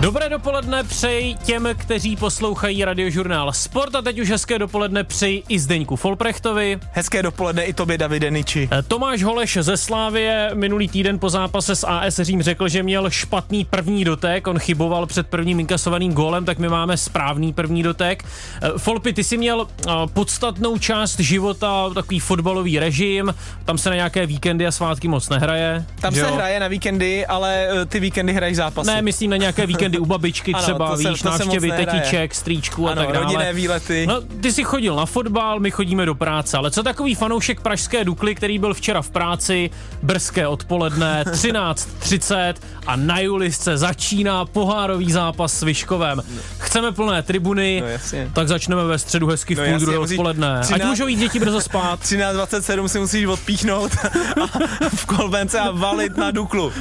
Dobré dopoledne přeji těm, kteří poslouchají radiožurnál Sport a teď už hezké dopoledne přeji i Zdeňku Folprechtovi. Hezké dopoledne i tobě, Davide Niči. Eh, Tomáš Holeš ze Slávie minulý týden po zápase s AS Řím řekl, že měl špatný první dotek, on chyboval před prvním inkasovaným gólem, tak my máme správný první dotek. Eh, Folpi, ty jsi měl eh, podstatnou část života, takový fotbalový režim, tam se na nějaké víkendy a svátky moc nehraje. Tam že se jo? hraje na víkendy, ale ty víkendy hraješ zápasy. Ne, myslím na nějaké víkendy u babičky Ano, třeba, se- víš, se návštěvy tetiček, strýčků a ano, tak dále. rodinné výlety. No, ty jsi chodil na fotbal, my chodíme do práce, ale co takový fanoušek pražské Dukly, který byl včera v práci, brzké odpoledne, 13.30 a na Julisce začíná pohárový zápas s Vyškovem. Chceme plné tribuny, No, jasně. tak začneme ve středu hezky v No, půl druhé odpoledne. Ať 13 můžou jít děti brzo spát. 13.27 si musíš odpíchnout a v kolbence a valit na Duklu.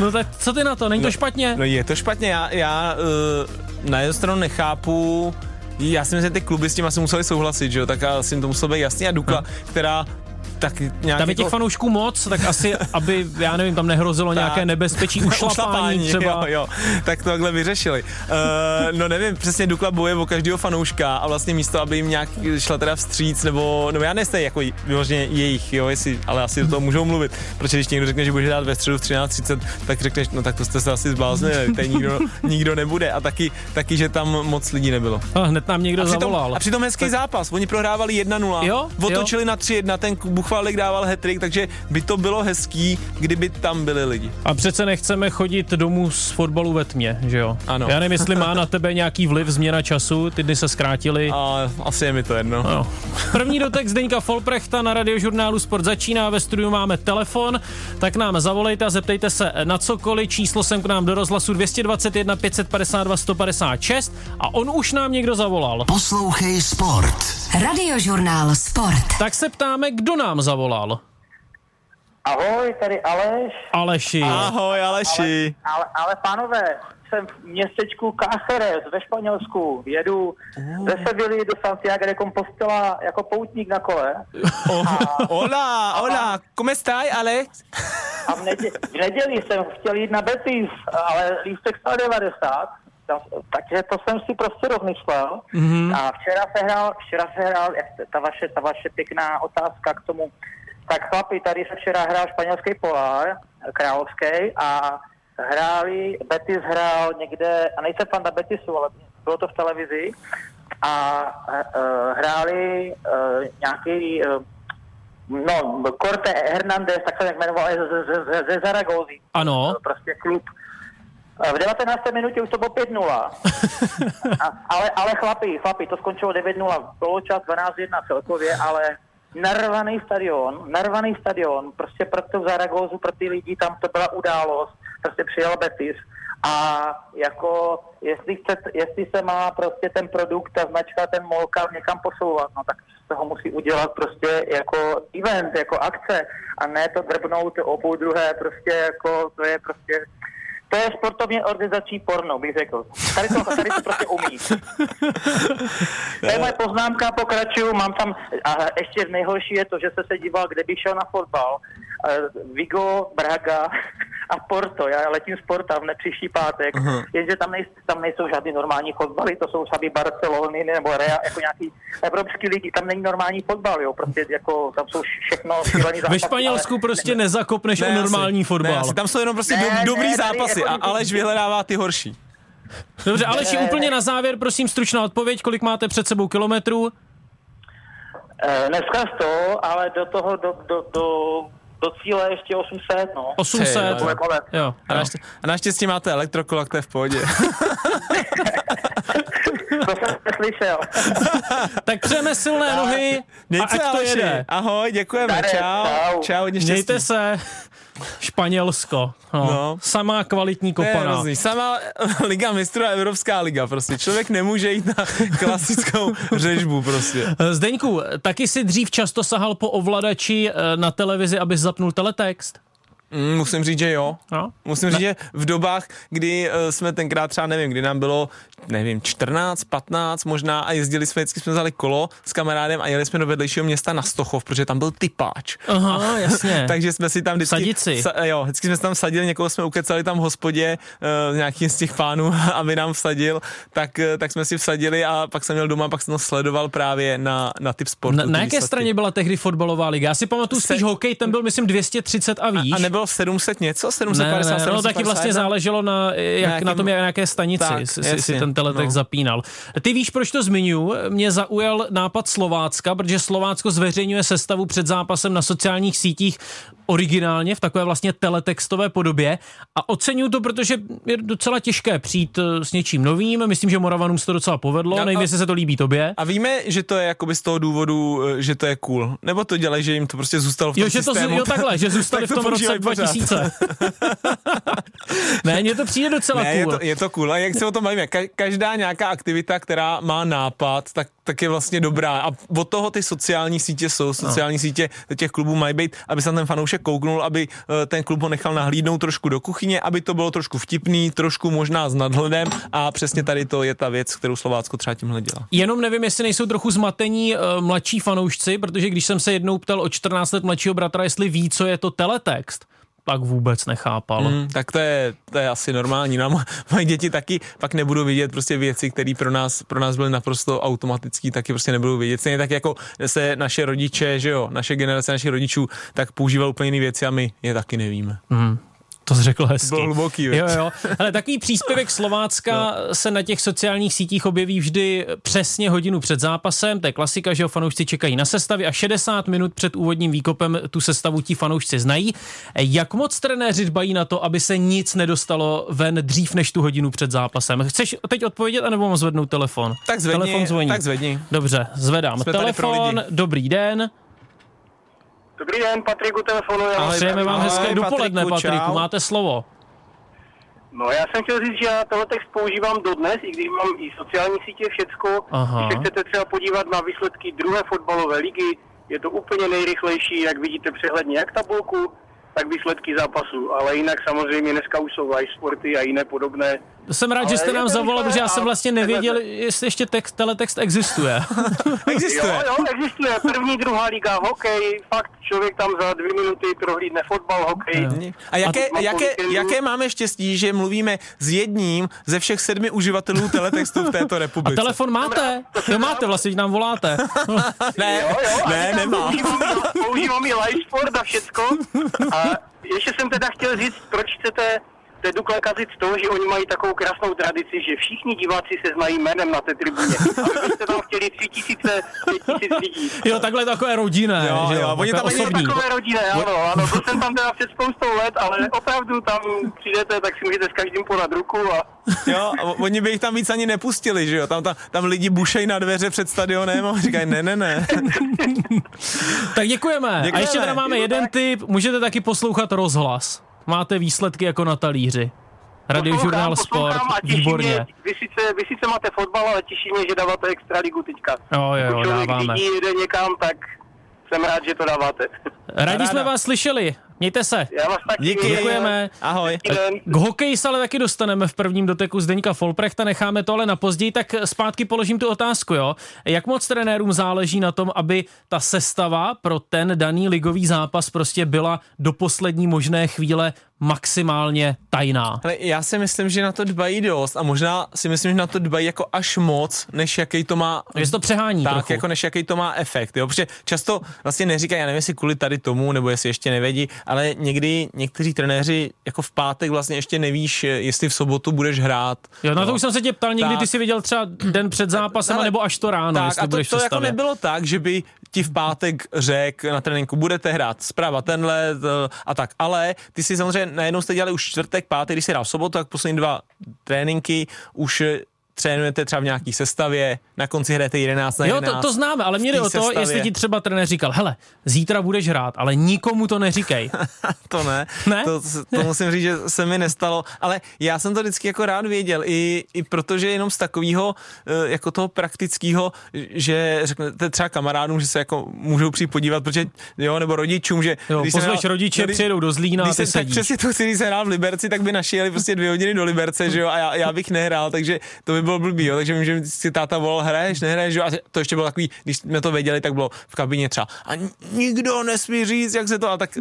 No tak co ty na to, není to špatně? No je to špatně, já, já uh, na jednu stranu nechápu, já si myslím, že ty kluby s tím asi museli souhlasit, že jo, tak asi jim to muselo být jasný a Dukla, No. která tak nějak Tam je jako- těch fanoušků moc, tak asi, aby, já nevím, tam nehrozilo nějaké nebezpečí ušlapání třeba. Jo, jo, tak to takhle vyřešili. Uh, no nevím, přesně Dukla boje o každého fanouška a vlastně místo, aby jim nějak šla teda vstříc, nebo, nebo já nejsem jako vyloženě jejich, jo, jestli, ale asi do toho můžou mluvit, protože když někdo řekne, že bude dát ve středu v 13.30, tak řekneš, no tak to jste se asi zbláznili, tady nikdo, nikdo nebude a taky, taky, že tam moc lidí nebylo. A hned nám někdo A přitom, zavolal. a přitom hezký zápas, oni prohrávali 1-0, Jo, otočili na 3-1, ten Buchvalek dával hetrik, takže by to bylo hezký, kdyby tam byli lidi. A přece nechceme chodit domů z fotbalu ve tmě, že jo? Ano. Já nevím, jestli má na tebe nějaký vliv změna času, ty dny se zkrátily. A asi je mi to jedno. No. První dotek Zdeňka Folprechta na radiožurnálu Sport začíná, ve studiu máme telefon, tak nám zavolejte a zeptejte se na cokoliv, číslo sem k nám do rozhlasu 221 552 156 a on už nám někdo zavolal. Poslouchej Sport. Radiožurnál Sport. Tak se ptáme, kdo nám zavolal. Ahoj, tady Aleš. Aleši. Ahoj Aleši. Ale, ale pánové, jsem v městečku Cáceres ve Španělsku. Jedu ze Sevily do Santiago de Compostela jako poutník na kole. Hola, hola, ¿cómo estás, Alex? A v, nedě- v neděli jsem chtěl jít na Betis, ale lístek stál 90. Tam- Takže to jsem si prostě rozmyslel. Mm-hmm. A včera se hrál, včera se hrál, ta vaše, ta vaše pěkná otázka k tomu. Tak chlapi, tady se včera hrál španělský pohár, královský, a hráli, Betis hrál někde, a nejsem fan na Betisu, ale bylo to v televizi, a uh, hráli uh, nějaký uh, No, Corte Hernández, tak se jak jmenoval, ze, ze, ze, ze Zaragozy. Ano. Prostě klub. V 19. minutě už to bylo 5-0. A, ale, ale chlapi, chlapi, to skončilo 9-0, poločas 12-1 celkově, ale narvaný stadion, narvaný stadion, prostě pro tu Zaragozu, pro ty lidi, tam to byla událost, prostě přijel Betis a jako jestli, chce, jestli se má prostě ten produkt, ta značka, ten molka někam posouvat, no tak z toho musí udělat prostě jako event, jako akce a ne to drbnout o půl druhé, prostě jako to je prostě to je sportovně organizační porno, bych řekl. Tady to, tady to prostě umí. To je moje poznámka, pokračuju, mám tam, a ještě nejhorší je to, že jsem se díval, kde bych šel na fotbal. Vigo, Braga a Porto. Já letím z Porta v nepříští pátek, uh-huh. jenže tam, nej, tam nejsou žádný normální fotbaly, to jsou sami Barcelony nebo Real, jako nějaký evropský lidi, tam není normální fotbal, jo, prostě jako tam jsou všechno šílený zápasy. Ve Španělsku ale- prostě nezakopneš o Ne, normální asi, fotbal. Ne, asi, tam jsou jenom prostě Ne, do, ne, dobrý tady zápasy jako- a Aleš vyhledává ty horší. Dobře, Aleši, Ne, ne, úplně ne. na závěr, prosím, stručná odpověď, kolik máte před sebou kilometrů? Eh, Dneska 100, ale do toho, do, do, do, do cíle ještě 800, no. 800. Ty vole. Vole. Jo, A, jo. naštěstí, a naštěstí máte elektrokola, to je v pohodě. To jsem neslyšel. Tak přejeme silné nohy a Mějte ať se, to jede. Ahoj, děkujeme, Darec, čau. čau. Čau. Mějte se. Španělsko. No. No. Samá kvalitní kopana. hrozný. Sama Liga mistrů a Evropská liga prostě. Člověk nemůže jít na klasickou řežbu prostě. Zdeňku, taky si dřív často sahal po ovladači eh, na televizi, abys zapnul teletext? Mm, musím říct, že jo. No. Musím říct, že v dobách, kdy uh, jsme tenkrát třeba, nevím, kdy nám bylo, nevím, 14, 15 možná a jezdili jsme, vždycky jsme vzali kolo s kamarádem a jeli jsme do vedlejšího města na Stochov, protože tam byl typáč. Aha, jasně. Takže jsme si tam vždycky... Sadit si. Sa, jo, vždycky jsme tam sadili, někoho jsme ukecali tam v hospodě, uh, nějaký z těch pánů, aby nám vsadil, tak, uh, tak jsme si vsadili a pak jsem měl doma, pak jsem to sledoval právě na, na typ sportu. Na, na jaké výsledky. straně byla tehdy fotbalová liga? Já si pamatuju Se- spíš hokej, ten byl myslím 230 a výš. A nebylo 700 něco? ne, 750, ne, no taky vlastně 751? záleželo na, jak, jakým- na tom, jak- na jaké stanici Tak, si, si, si jasně, ten teletext no. zapínal. Ty víš, proč to zmiňuji? Mě zaujal nápad Slovácka, protože Slovácko zveřejňuje sestavu před zápasem na sociálních sítích originálně v takové vlastně teletextové podobě a oceňuju to, protože je docela těžké přijít eh, s něčím novým. Myslím, že Moravanům se to docela povedlo. No, Nevím, jestli se to líbí tobě. A víme, že to je jakoby z toho důvodu, eh, že to je cool. Nebo to dělají, že jim to prostě zůstalo v tom Jo, že to, systému. jo takhle, že zůstali Tak v to tom roce. 2000. ne, mně to přijde docela Ne, je cool. to, je to cool. A jak se o tom bavíme, ka- každá nějaká aktivita, která má nápad, tak, tak je vlastně dobrá. A od toho ty sociální sítě jsou. Sociální no. sítě těch klubů mají být, aby se ten fanoušek kouknul, aby eh, ten klub ho nechal nahlídnout trošku do kuchyně, aby to bylo trošku vtipný, trošku možná s nadhledem. A přesně tady to je ta věc, kterou Slovácko třeba tímhle dělá. Jenom nevím, jestli nejsou trochu zmatení uh, mladší fanoušci, protože když jsem se jednou ptal o 14 let mladšího bratra, jestli ví, co je to teletext, tak vůbec nechápal. Mm. Tak to je, to je asi normální. No, moje děti taky pak nebudou vidět prostě věci, které pro nás, pro nás byly naprosto automatický, taky prostě nebudou vidět. Stejně tak jako se naše rodiče, že jo, naše generace našich rodičů, tak používal úplně jiné věci a my je taky nevíme. Mm. To jsi řekl hezky. Bylo hluboký, Jo, jo. Ale takový příspěvek Slovácka se na těch sociálních sítích objeví vždy přesně hodinu před zápasem. To je klasika, že jo, fanoušci čekají na sestavy a 60 minut před úvodním výkopem tu sestavu ti fanoušci znají. Jak moc trenéři dbají na to, aby se nic nedostalo ven dřív než tu hodinu před zápasem? Chceš teď odpovědět, anebo mám zvednout telefon? Tak zvedni, telefon zvoní. tak zvedni. Dobře, zvedám. Jsme telefon, dobrý den. Dobrý den, Patrik u telefonu. Já Ahoj, Přejeme vám Ahoj, hezké dopoledne, Patriku. Patriku. Máte slovo. No já jsem chtěl říct, že já teletext používám dodnes, i když mám i sociální sítě, všecko. Aha. Když se chcete třeba podívat na výsledky druhé fotbalové ligy, je to úplně nejrychlejší, jak vidíte přehledně jak tabulku, tak výsledky zápasu. Ale jinak samozřejmě dneska už jsou live sporty a jiné podobné. Jsem rád, Ale že jste nám to zavolal, protože já a jsem vlastně nevěděl, to- jestli ještě text, teletext existuje. Existuje. Jo, jo, existuje. První, druhá liga, hokej, fakt člověk tam za dvě minuty prohlídne fotbal, hokej. Jo. A jaké, A- jaké, jaké máme štěstí, že mluvíme s jedním ze všech sedmi uživatelů teletextu v této A republice? telefon máte? Jo, máte, vlastně když nám voláte. Ne, Jo, jo, a ne, říkám, nemá. Používám, i- používám i live sport a všecko. A ještě jsem teda chtěl říct, proč chcete Dukle kazit to, že oni mají takovou krásnou tradici, že všichni diváci se znají jménem na té tribuně. A vy byste tam chtěli tři tisíce, pět tisíc lidí. Jo, takhle takové rodinné, Jo, že jo, jo, oni takové tam osobní. Takové rodinné, ano, ano. Byl jsem tam teda před spoustou let, ale opravdu tam přijdete, tak si můžete s každým podat ruku a Jo, a oni by jich tam víc ani nepustili, že jo? Tam, tam, tam lidi bušejí na dveře před stadionem a říkají ne, ne, ne. Tak děkujeme. A Děkujeme. ještě teda máme jeden tip, můžete taky poslouchat rozhlas. Máte výsledky jako na talíři. Radiožurnál Sport, výborně. Mě, vy, sice, vy sice máte fotbal, ale těší mě, že dáváte extraligu teďka. Jo, jo, jo, člověk dáváme. vidí, jede někam, tak jsem rád, že to dáváte. Rádi jsme vás slyšeli. Mějte se. Já vás taky Díky. Děkujeme. Ahoj. K hokeji se ale taky dostaneme v prvním doteku Zdeňka Folprechta, necháme to ale na později, tak zpátky položím tu otázku, jo. Jak moc trenérům záleží na tom, aby ta sestava pro ten daný ligový zápas prostě byla do poslední možné chvíle maximálně tajná? Ale já si myslím, že na to dbají dost a možná si myslím, že na to dbají jako až moc, než jaký to má Že to přehání tak, trochu. jako než jaký to má efekt, jo, protože často vlastně neříkají, já nevím, jestli kvůli tady tomu, nebo jestli ještě nevědí, ale někdy někteří trenéři jako v pátek vlastně ještě nevíš, jestli v sobotu budeš hrát. Jo, na to už jsem se tě ptal, někdy Tak. ty si viděl třeba den před zápasem, Ale- nebo až to ráno, tak, jestli a to, to jako nebylo tak, že by ti v pátek řekl na tréninku, budete hrát zprava tenhle a tak, ale ty si samozřejmě najednou jste dělali už čtvrtek, pátek, když si hrál v sobotu, tak poslední dva tréninky už trénujete třeba v nějaký sestavě, na konci hrajete 11 na Jo, 11. to, to známe, ale mě jde o to, sestavě. jestli ti třeba trenér říkal, hele, zítra budeš hrát, ale nikomu to neříkej. to ne. Ne? To, to musím říct, že se mi nestalo, ale já jsem to vždycky jako rád věděl, i, i protože jenom z takového jako toho praktického, že řeknete třeba kamarádům, že se jako můžou přijít podívat, protože jo, nebo rodičům, že Jo, když pozveš hrál- rodiče, když- přijedou do Zlína a když ty jsem, tak přesně to chci, když jsem hrál v Liberci, tak by naši jeli prostě dvě hodiny do Liberce, že jo, a já, já bych nehrál, takže to by bylo blbý, jo, takže vím, že si táta volal, hraješ, nehraješ, jo, a to ještě bylo takový, když jsme to věděli, tak bylo v kabině třeba, a nikdo nesmí říct, jak se to, a tak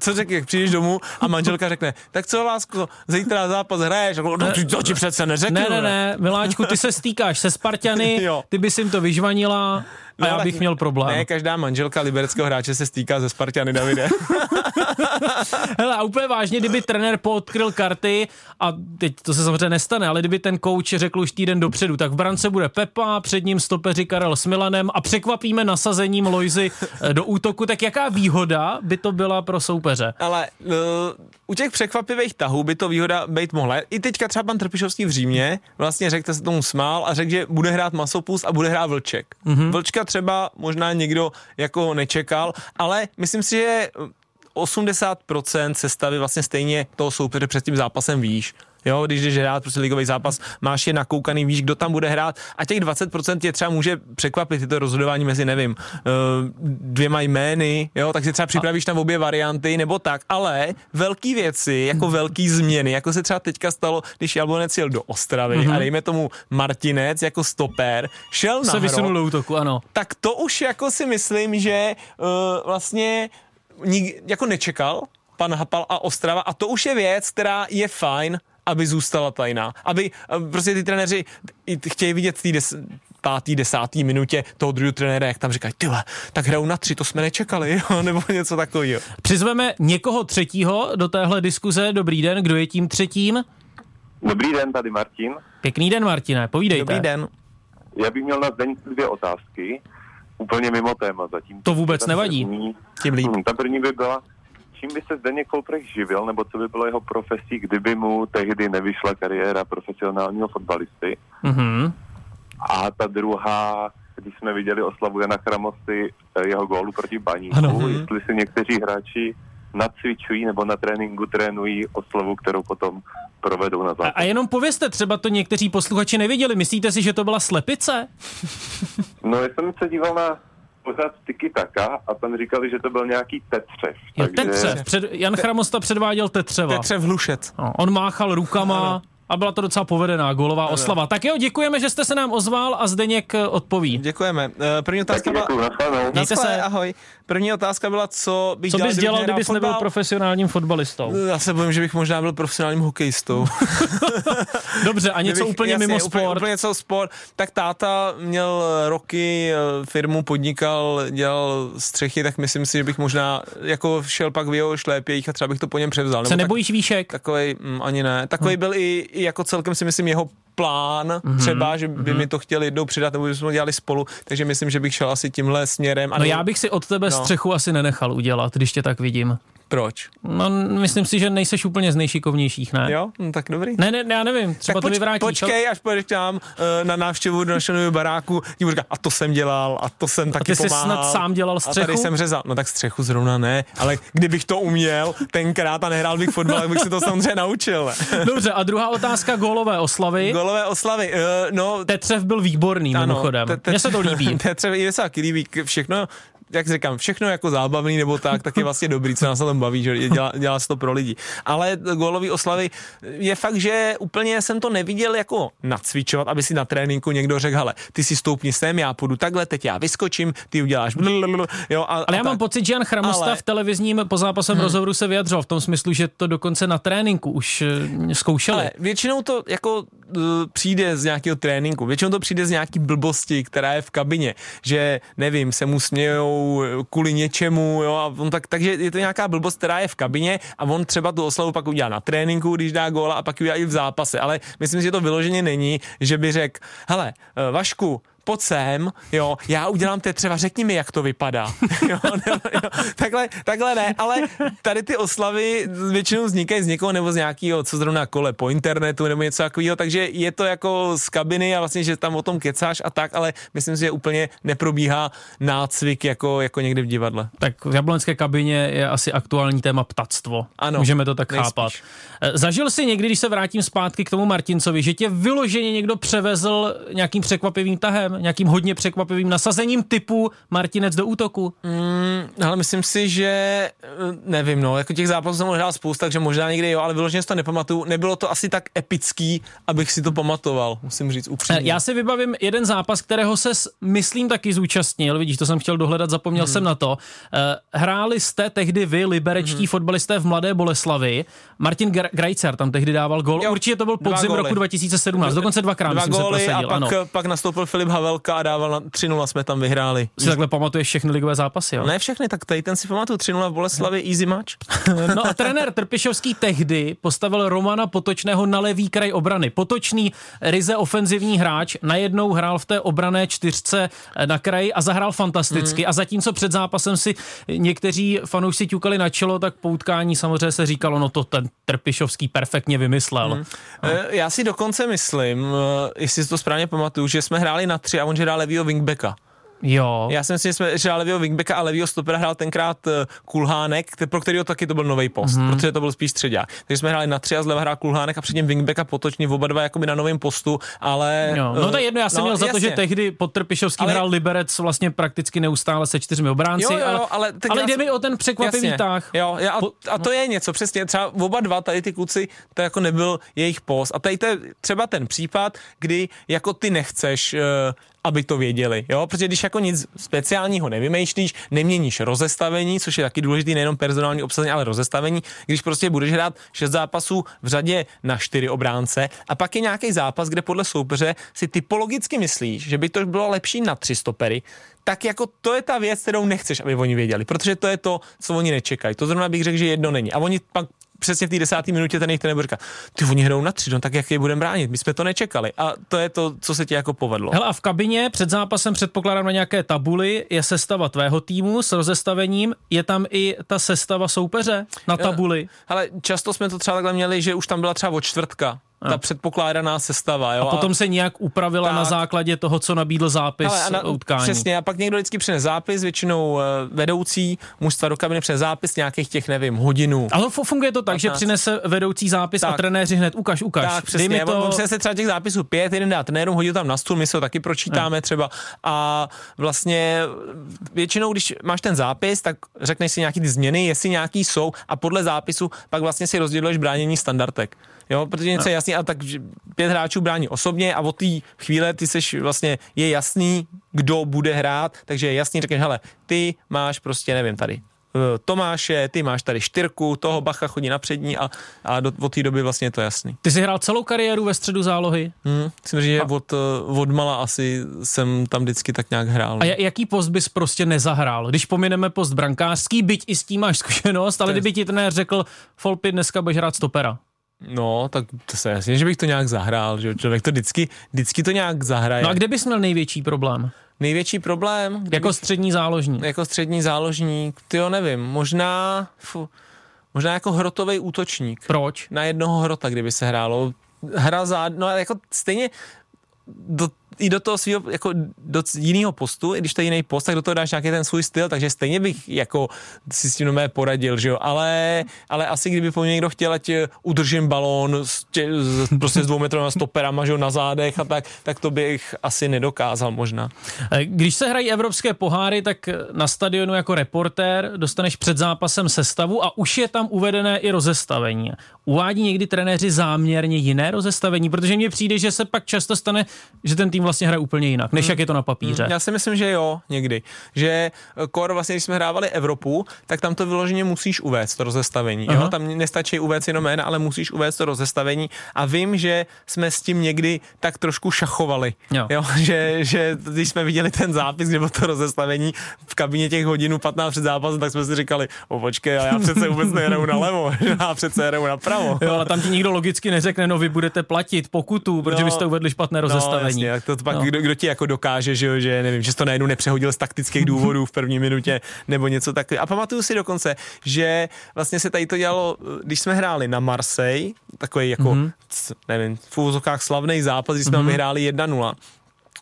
co řekl, jak přijdeš domů a manželka řekne, tak co, lásko, zítra zápas hraješ, a no, to ti přece neřeknu. Ne, ne, ne, Miláčku, ty se stýkáš se Spartany, Jo. ty bys jim to vyžvanila a No, já tak bych měl problém. Ne, každá manželka libereckého hráče se stýká ze Spartany, Davide. Hele, a úplně vážně, kdyby trenér poodkryl karty a teď to se samozřejmě nestane, ale kdyby ten kouč řekl už týden dopředu, tak v brance bude Pepa, před ním stopeři Karel s Milanem a překvapíme nasazením Lojzy eh, do útoku, tak jaká výhoda by to byla pro soupeře? Ale uh, u těch překvapivých tahů by to výhoda být mohla. I teďka třeba pan Trpišovský v Římě vlastně řekl, se tomu smál a řekl, že bude hrát Masopus a bude hrát Vlček. Mm-hmm. Vlčka třeba možná někdo jako nečekal, ale myslím si, že 80% sestavy vlastně stejně toho soupeře před tím zápasem víš. Jo, když jdeš hrát prostě ligový zápas, máš je nakoukaný, víš, kdo tam bude hrát a těch 20% tě třeba může překvapit tyto rozhodování mezi, nevím, eh, dvěma jmény, jo, tak si třeba připravíš na obě varianty nebo tak, ale velký věci, jako velký změny, jako se třeba teďka stalo, když Jablonec jel do Ostravy mm-hmm. a dejme tomu Martinec jako stoper, šel na Se vysunul do útoku, ano. tak to už jako si myslím, že uh, vlastně nik, jako nečekal pan Hapal a Ostrava a to už je věc, která je fajn, aby zůstala tajná. Aby uh, prostě ty trenéři chtějí vidět v té des, pátý, desátý minutě toho druhého trenéra, jak tam říkají, ty vole, tak hrajou na tři, to jsme nečekali, jo? nebo něco takového. Přizveme někoho třetího do téhle diskuze. Dobrý den, kdo je tím třetím? Dobrý den, tady Martin. Pěkný den, Martine, povídejte. Dobrý den. Já bych měl na Zdeňku dvě otázky, úplně mimo téma zatím. To vůbec Ta nevadí. První, Tím líp. Hm, ta první by byla, čím by se Zdeněk Kolprech živil, nebo co by bylo jeho profesí, kdyby mu tehdy nevyšla kariéra profesionálního fotbalisty. Mhm. A ta druhá, když jsme viděli oslavu Jana Chramosty, eh, jeho gólu proti Baníku, Ano. jestli si někteří hráči nacvičují nebo na tréninku trénují oslavu, kterou potom provedou na A, zápas. a jenom povězte, třeba to někteří posluchači neviděli. Myslíte si, že to byla slepice? No, já jsem se díval na pořád Tiki Taka a tam říkali, že to byl nějaký tetřev. Jo, Tetřev. Před, Jan Chramosta předváděl Tetřeva. Petře Vlušec. No, on máchal rukama a byla to docela povedená golová oslava. Tak jo, děkujeme, že jste se nám ozval a Zdeněk eh, odpoví. Děkujeme. Eh, První otázka byla... Mějte se. ahoj. První otázka byla, co bych Co bys dělal, kdybys nebyl fotbal? profesionálním fotbalistou? Já se bojím, že bych možná byl profesionálním hokejistou. Dobře, a něco Kdybych- úplně jasně, mimo úplně, sport. Úplně něco sport. Tak táta měl roky eh, firmu, podnikal, dělal střechy, tak myslím si, že bych možná jako šel pak v jeho šlépějích a třeba bych to po něm převzal. Se Nebo nebojíš výšek? Tak, takovej, mm, ani ne. Takový Hm. byl i, i jako celkem si myslím jeho plán Mhm. třeba, že by mi to chtěli jednou přidat, nebo bychom to dělali spolu, takže myslím, že bych šel asi tímhle směrem. A No ne- já bych si od tebe No. střechu asi nenechal udělat, když tě tak vidím. Proč? No, myslím si, že nejseš úplně z nejšikovnějších, ne? Jo? No, tak dobrý. Ne, ne, já nevím, třeba to poč- vyvrátíš. počkej, až pojedeš k nám eh, na návštěvu do našeho baráku, ti budu říkat, a to jsem dělal, a to jsem taky ty jsi pomáhal. snad sám dělal A tady střechu? jsem řezal. No tak střechu zrovna ne, ale kdybych to uměl tenkrát a nehrál bych fotbal, tak bych se to samozřejmě naučil. Dobře, a druhá otázka, gólové oslavy. Golové oslavy, eh, no... Tetřev byl výborný, ano, mimochodem. Mně se to líbí. To je se taky líbí, všechno, jak říkám, všechno jako zábavný nebo tak, tak je vlastně dobrý, co nás na tom baví, že dělá, dělá se to pro lidi. Ale gólový oslavy je fakt, že úplně jsem to neviděl jako nacvičovat, aby si na tréninku někdo řekl, hele, ty si stoupni sem, já půjdu takhle, teď já vyskočím, ty uděláš jo, a, Ale já a mám tak. pocit, že Jan Chramosta Ale- v televizním pozápasem hmm. rozhovoru se vyjadřoval v tom smyslu, že to dokonce na tréninku už eh, zkoušeli. Ale většinou to jako uh, přijde z nějakého tréninku, většinou to přijde z nějaký blbosti, která je v kabině, že nevím, se mu smějou eh, kvůli něčemu, jo, a on tak, takže je to nějaká blbost, která je v kabině a on třeba tu oslavu pak udělá na tréninku, když dá góla a pak ji udělá i v zápase, ale myslím si, že to vyloženě není, že by řekl, hele, eh, Vašku, pojď sem, jo, já udělám teď třeba, řekni mi, jak to vypadá. jo, nebo, jo, takhle, takhle ne, ale tady ty oslavy většinou vznikají z někoho nebo z nějakého, co zrovna kole po internetu nebo něco takového, takže je to jako z kabiny a vlastně, že tam o tom kecáš a tak, ale myslím si, že úplně neprobíhá nácvik jako, jako někdy v divadle. Tak v jablonské kabině je asi aktuální téma ptactvo. Ano, Můžeme to tak nejspíš. chápat. Eh, Zažil jsi někdy, když se vrátím zpátky k tomu Martincovi, že tě vyloženě někdo převezl nějakým překvapivým tahem, nějakým hodně překvapivým nasazením typu Martinec do útoku? Mm, ale myslím si, že eh, nevím, no, jako těch zápasů jsem odehrál spousta, takže možná někdy jo, ale vyloženě si to nepamatuju. Nebylo to asi tak epický, abych si to pamatoval, musím říct Eh, upřímně. Já si vybavím jeden zápas, kterého se, myslím, taky zúčastnil. Vidíš, to jsem chtěl dohledat, zapomněl Hmm. jsem na to. Eh, Hráli jste tehdy vy, liberečtí fotbalisté v Mladé Boleslavi. Martin Gra- Grajcar tam tehdy dával gol. Jo, Určitě to byl podzim roku 2017. Dokonce dvakrát, Dva myslím, se góly a prosadil. pak, Ano. pak nastoupil Filip Havelka a dával na 3-0 jsme tam vyhráli. Si takhle pamatuješ všechny ligové zápasy, jo? Ne všechny, tak tady ten si pamatuju, 3-0 v Boleslavi, easy match. No a trenér Trpišovský tehdy postavil Romana Potočného na levý kraj obrany. Potočný, ryze ofenzivní hráč, najednou hrál v té obrané čtyřce eh, na kraji a zahrál fantasticky. Mhm. A zatímco před zápasem si někteří fanoušci ťukali na čelo, tak po utkání samozřejmě se říkalo, no to ten Trpišovský perfektně vymyslel. Hmm. Eh, Já si dokonce myslím, eh, jestli si to správně pamatuju, že jsme hráli na tři a on že hrál levýho wingbacka. Jo. Já si myslím, že jsme že levýho wingbacka a levýho stopera hrál tenkrát eh, Kulhánek, pro kterého taky to byl nový post, mm-hmm. protože to byl spíš středák. Takže jsme hráli na tři a zleva hrál Kulhánek a předtím wingbacka potočný, oba dva jakoby na novém postu, ale... Jo, no to je jedno, já jsem no, měl za to, že tehdy pod Trpišovským Ale- hrál Liberec vlastně prakticky neustále se čtyřmi obránci, Jo, jo, jo, ale, ale jde jsem- mi o ten překvapivý Jasně. tah. Jo, já, a, a to je něco, přesně, třeba oba dva tady ty kluci, to jako nebyl jejich post. A tady to je třeba ten případ, kdy jako ty nechceš, uh, aby to věděli, jo, protože když jako nic speciálního nevymýšlíš, neměníš rozestavení, což je taky důležitý nejenom personální obsazení, ale rozestavení, když prostě budeš hrát šest zápasů v řadě na čtyři obránce a pak je nějaký zápas, kde podle soupeře si typologicky myslíš, že by to bylo lepší na tři stopery, tak jako to je ta věc, kterou nechceš, aby oni věděli, protože to je to, co oni nečekají. To zrovna bych řekl, že jedno není. A oni pak přesně v té desáté minutě ten jejich trenér říká, ty oni hrajou na tři, no tak jak je budeme bránit, my jsme to nečekali. A to je to, co se ti jako povedlo. Hele a v kabině před zápasem předpokládám na nějaké tabuli je sestava tvého týmu s rozestavením, je tam i ta sestava soupeře na tabuli. Ale často jsme to třeba takhle měli, že už tam byla třeba od čtvrtka, ta předpokládaná sestava. Jo? A potom se nějak upravila Tak. na základě toho, co nabídl zápis Ale a na, utkání. Přesně, a pak někdo vždycky přines zápis, většinou eh, vedoucí mužstva do kabiny přines zápis nějakých těch, nevím, hodinu. Ale fu- funguje to tak, že 15. přinese vedoucí zápis a Tak. trenéři hned ukaž, ukaž. Tak, Dej přesně. mi To... On přinese třeba těch zápisů pět, jeden dá trenérům, hodí tam na stůl, my si ho taky pročítáme třeba. A vlastně většinou, když máš ten zápis, tak řekneš si nějaký ty změny, jestli nějaký jsou a podle zápisu pak vlastně si rozděluješ bránění standardek. Jo, protože něco je jasný, a tak že pět hráčů brání osobně a od té chvíle ty seš vlastně, je jasný, kdo bude hrát, takže je jasný, řekneš, hele, ty máš prostě, nevím, tady eh, Tomáše, ty máš tady Štyrku, toho Bacha chodí na přední a, a do, od té doby vlastně je to jasný. Ty jsi hrál celou kariéru ve středu zálohy. Hmm, myslím, že od, eh, od mala asi jsem tam vždycky tak nějak hrál. A ja- jaký post bys prostě nezahrál? Když pomineme post brankářský, byť i s tím máš zkušenost, ale To je- kdyby ti trenér řekl, Folpy, dneska budeš hrát stopera. No, tak to se jasně, že bych to nějak zahrál, že člověk to vždycky, vždycky to nějak zahraje. No a kde bys měl největší problém? Největší problém, Jako střední záložník. jako střední záložník, ty jo nevím, možná, fu, možná jako hrotový útočník. Proč? Na jednoho hrota, kdyby se hrálo. Hra za, no jako stejně do, i do toho svého, jako do jiného postu, i když to je jiný post, tak do toho dáš nějaký ten svůj styl, takže stejně bych jako si s tím nové poradil, že jo, ale, ale asi kdyby po mě někdo chtěl, ať eh, udržím balón s tě, s, prostě s dvoumetrovými stoperama, že jo, na zádech a tak, tak to bych asi nedokázal možná. Eh, Když se hrají evropské poháry, tak na stadionu jako reportér dostaneš před zápasem sestavu a už je tam uvedené i rozestavení. Uvádí někdy trenéři záměrně jiné rozestavení, protože mně přijde, že se pak často stane, že ten tým vlastně hraje úplně jinak, než jak je to na papíře. Já si myslím, že jo, někdy. Že eh, kor vlastně, když jsme hrávali Evropu, tak tam to vyloženě musíš uvést, to rozestavení. Jo? Tam nestačí uvést jenom jména, ale musíš uvést to rozestavení. A vím, že jsme s tím někdy tak trošku šachovali. Jo. Jo? Že, že když jsme viděli ten zápis, bylo to rozestavení v kabině těch hodinu 15 před zápasem, tak jsme si říkali, o počkej, ale já přece vůbec nehraju nalevo, já přece hraju napravo. Jo, ale tam ti nikdo logicky neřekne, no vy budete platit pokutu, protože No, byste uvedli špatné No, rozestavení. jasně, jak to, to pak No. kdo, kdo, ti jako dokáže, že, že nevím, že jsi to najednou nepřehodil z taktických důvodů v první minutě nebo něco takového. A pamatuju si dokonce, že vlastně se tady to dělalo, když jsme hráli na Marseille, takový jako, Mhm. mm-hmm. nevím, v úvozovkách slavný zápas, když jsme mm-hmm. vyhráli 1-0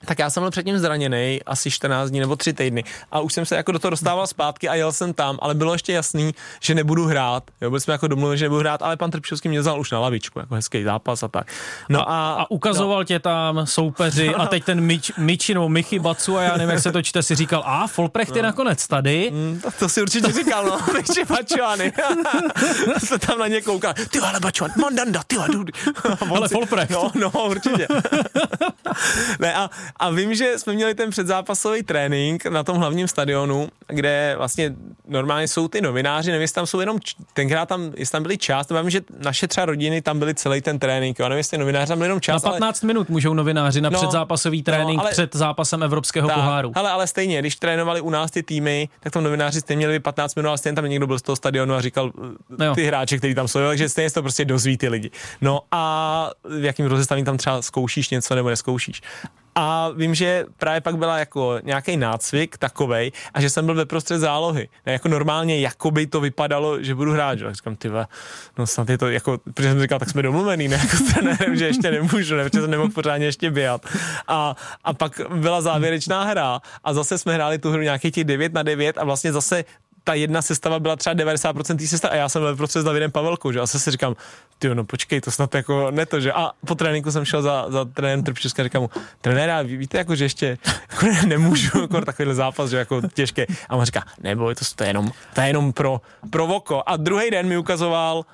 tak já jsem byl předtím zraněný asi 14 dní nebo 3 týdny a už jsem se jako do toho dostával zpátky a jel jsem tam, ale bylo ještě jasný, že nebudu hrát. Jo, byli jsme jako domluveni, že nebudu hrát, ale pan Trpišovský mě vzal už na lavičku, jako hezký zápas a tak. No a, A ukazoval no. tě tam soupeři a teď ten Mič, Miči nebo Michy Bacu a já nevím, jak se to čte, si říkal, a Folprecht je nakonec tady. Mm, to, to si určitě říkal, no, Miči Bačuany. se tam na ně koukal, ty ale Bačuan, Mandanda, ty. Ale Folprecht. No, no, určitě. ne, a, a vím, že jsme měli ten předzápasový trénink na tom hlavním stadionu, kde vlastně normálně jsou ty novináři, nevím, jestli tam jsou jenom, č- tenkrát tam, jestli tam byli část, vím, že naše třeba rodiny tam byli celý ten trénink, jo, nevím, jestli novináři tam byli jenom Na část, ale 15 minut můžou novináři na No, předzápasový trénink no, ale- před zápasem Evropského poháru. Ale, ale stejně, když trénovali u nás ty týmy, tak tam novináři stejně měli 15 minut, ale stejně tam někdo byl z toho stadionu a říkal No no ty hráči, kteří tam jsou, jo, takže stejně to prostě dozví ty lidi. No a v jakým rozestavení tam třeba zkoušíš něco nebo neskoušíš. A vím, že právě pak byla jako nějaký nácvik takovej a že jsem byl ve prostřed zálohy. Ne, jako normálně, jako by to vypadalo, že budu hrát. Že? Říkám, ty no snad je to jako, protože jsem říkal, tak jsme domluvený, ne, jako trenérem, že ještě nemůžu, ne, protože jsem nemohl pořádně ještě běhat. A, a pak byla závěrečná hra a zase jsme hráli tu hru nějaký těch 9 na 9 a vlastně zase ta jedna sestava byla třeba 90% té sestavy a já jsem byl prostě s Davidem Pavelkou, že a zase si říkám, ty no počkej, to snad jako ne to, že a po tréninku jsem šel za, za trenérem Trpčička a říkám mu, trenéra, ví, víte, jako, že ještě jako ne, nemůžu, jako takovýhle zápas, že jako těžké. A on říká, nebo to, to, je jenom, to je jenom pro, pro voko. A druhý den mi ukazoval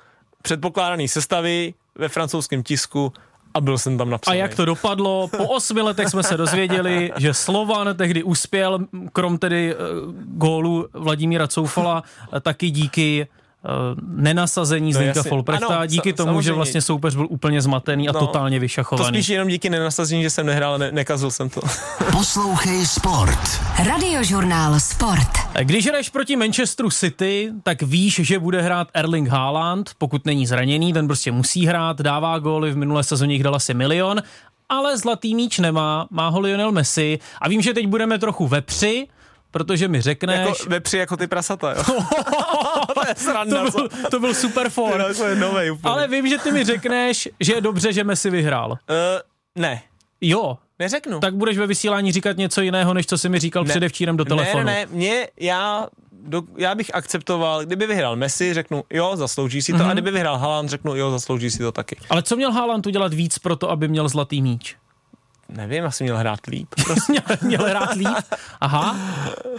předpokládaný sestavy ve francouzském tisku a byl jsem tam A napsaný. jak to dopadlo? Po osmi letech jsme se dozvěděli, že Slovan tehdy uspěl, krom tedy uh, gólu Vladimíra Coufala, eh, taky díky nenasazení No Zdeňka jasně. Folprechta, Ano, díky sa- tomu, že samozřejmě. vlastně soupeř byl úplně zmatený a No, totálně To vyšachovaný. spíš jenom díky nenasazení, že jsem nehrál, ne, nekazil jsem to. Poslouchej Sport. Radiožurnál Sport. Když hraješ proti Manchesteru City, tak víš, že bude hrát Erling Haaland, pokud není zraněný, ten prostě musí hrát, dává góly, v minulé sezóně jich dal asi milion, ale zlatý míč nemá, má ho Lionel Messi a vím, že teď budeme trochu vepři, protože mi řekneš... Jako vepři jako ty prasata, jo. to je sranda, to, byl, to byl super for. To je novej úplně. Ale vím, že ty mi řekneš, že je dobře, že Messi vyhrál. Uh, ne, Jo, neřeknu. tak budeš ve vysílání říkat něco jiného, než co jsi mi říkal ne. předevčírem do telefonu. Ne, ne, ne, mě, já, do, já bych akceptoval, kdyby vyhrál Messi, řeknu jo, zaslouží si to, mm-hmm. a kdyby vyhrál Haaland, řeknu jo, zaslouží si to taky. Ale co měl Haaland udělat víc pro to, aby měl zlatý míč? Nevím, asi měl hrát líp. Prostě. měl, měl hrát líp? Aha,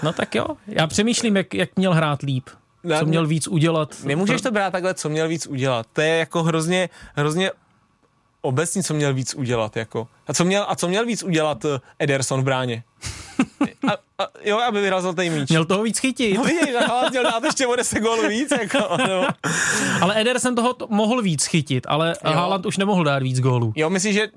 no tak jo. Já přemýšlím, jak, jak měl hrát líp. Ne, Co měl víc udělat. Nemůžeš to brát takhle, co měl víc udělat. To je jako hrozně, hrozně obecně, co měl víc udělat. Jako. A, co měl, a co měl víc udělat eh, Ederson v bráně? A, a, jo, aby vyrazil zlatý míč. Měl toho víc chytit. No vidíš, měl dát ještě o 10 gólů víc. Jako, no. Ale Ederson toho t- mohl víc chytit, ale Jo. Haaland už nemohl dát víc gólů. Jo, myslím, že,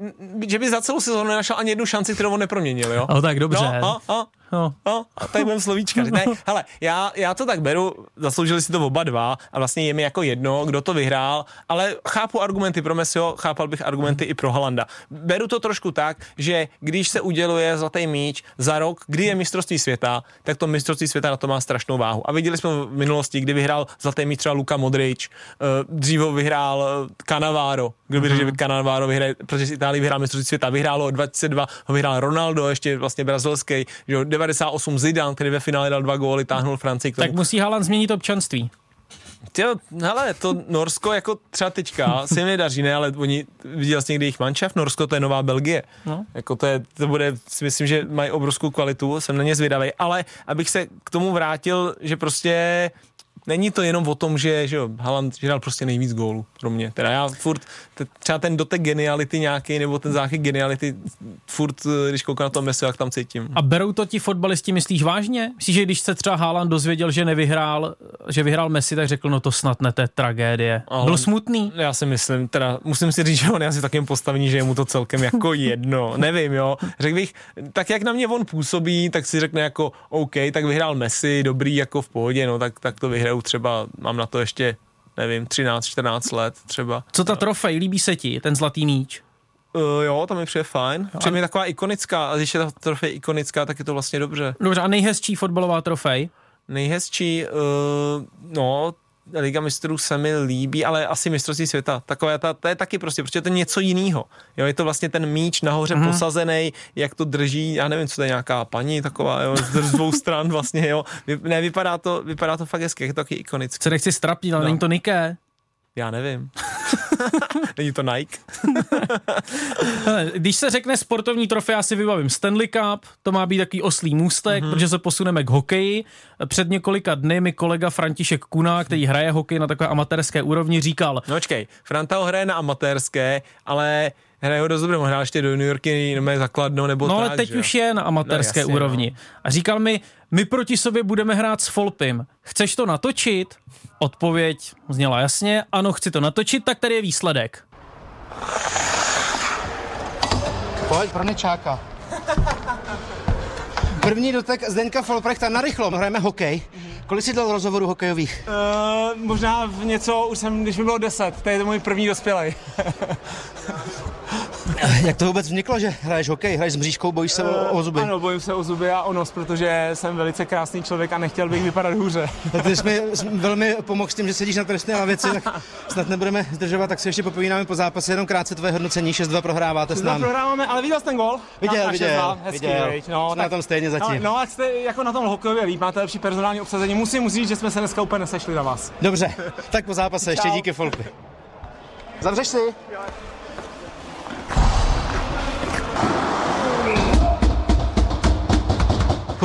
že by za celou sezónu nenašel ani jednu šanci, kterou on neproměnil, jo? No tak dobře. No, a, a, No. No, a tady budeme slovíčka. Ne, hele, já, já to tak beru, zasloužili si to oba dva a vlastně je mi jako jedno, kdo to vyhrál, ale chápu argumenty pro Messiho, chápal bych argumenty i pro Halanda. Beru to trošku tak, že když se uděluje zlatý míč za rok, kdy je mistrovství světa, tak to mistrovství světa na to má strašnou váhu. A viděli jsme v minulosti, kdy vyhrál zlatý míč třeba Luka Modrič, eh, dříve vyhrál eh, Cannavaro, kdo by řekl, že Cannavaro vyhraje, protože z Itálie vyhrál mistrovství světa, vyhrálo 22, ho vyhrál Ronaldo, ještě vlastně brazilský, že jo, 98 Zidane, který ve finále dal dva góly, táhnul Francii. Tak musí Haaland změnit občanství. Jo, hele, to Norsko jako třeba teďka se jim nedaří, ne, ale oni, viděl jsi někdy jejich manšaft, Norsko to je nová Belgie. No. Jako to, je, to bude, si myslím, že mají obrovskou kvalitu, jsem na ně zvědavý, ale abych se k tomu vrátil, že prostě není to jenom o tom, že, že jo, Haaland vyhrál prostě nejvíc gólů pro mě. Teda já furt, t- třeba ten dotek geniality nějaký, nebo ten záchyt geniality, furt, eh, když koukám na to Messi, jak tam cítím. A berou to ti fotbalisti, myslíš vážně? Myslíš, že když se třeba Haaland dozvěděl, že nevyhrál, že vyhrál Messi, tak řekl, no to snad ne, to je tragédie. Ale- Byl smutný? Já si myslím, teda musím si říct, že on je asi v takovém postavení, že je mu to celkem jako jedno. Nevím, jo. Řekl bych, tak jak na mě on působí, tak si řekne jako OK, tak vyhrál Messi, dobrý, jako v pohodě, no tak, tak to vyhraju třeba, mám na to ještě nevím, 13, 14 let třeba. Co ta trofej, líbí se ti, ten zlatý míč? Uh, jo, to mi přijde fajn. Přijde mi taková ikonická, a když je ta trofej ikonická, tak je to vlastně dobře. Dobře, a nejhezčí fotbalová trofej? Nejhezčí, uh, no, Liga mistrů se mi líbí, ale asi mistrovství světa. Takové, ta, to je taky prostě, protože to je něco jiného. Jo, je to vlastně ten míč nahoře mm. posazený, jak to drží, já nevím, co to je nějaká paní taková, jo, z dvou stran vlastně, jo. Vy, ne, vypadá to, vypadá to fakt hezky, je to taky ikonické. Se nechci strapnit, ale no. není to Nike. Já nevím. Není to Nike? Když se řekne sportovní trofej, já si vybavím Stanley Cup, to má být takový oslý můstek, mm-hmm. protože se posuneme k hokeji. Před několika dny mi kolega František Kuna, který hraje hokej na takové amatérské úrovni, říkal... No čkej, Franta ho hraje na amatérské, ale hraje ho dost dobře, možná ještě do New Yorky nebo zakladno nebo No tak, ale teď že? už je na amatérské no, jasně, úrovni. No. A říkal mi, my proti sobě budeme hrát s Folpim. Chceš to natočit? Odpověď zněla jasně, ano, chci to natočit, tak tady je výsledek. Pojď pro nečáka. První dotek Zdeňka Folprechta na rychlo, hrajeme hokej. Kolik jsi dal rozhovorů hokejových? Uh, možná v něco, už jsem, když mi bylo 10, to je můj první dospělej. Jak to vůbec vzniklo, že hraješ hokej, hraješ s mřížkou, bojíš se o, o zuby? Ano, bojím se o zuby a o nos, protože jsem velice krásný člověk a nechtěl bych vypadat hůře. Ty jsi mi velmi pomohl s tím, že sedíš na trestné lavici, tak snad nebudeme zdržovat, tak si ještě popovídáme po zápase, jenom krátce tvoje hodnocení, 6-2 prohráváte s námi. prohráváme, ale viděl jsi ten gol? Viděl, viděl, hezký, viděl. No, tak, na tom stejně zatím. No, no, a jste jako na tom hokejově líp, máte lepší personální obsazení. Musím, musím říct, že jsme se dneska úplně nesešli na vás. Dobře, tak po zápase ještě díky Folpy. Zavřeš si?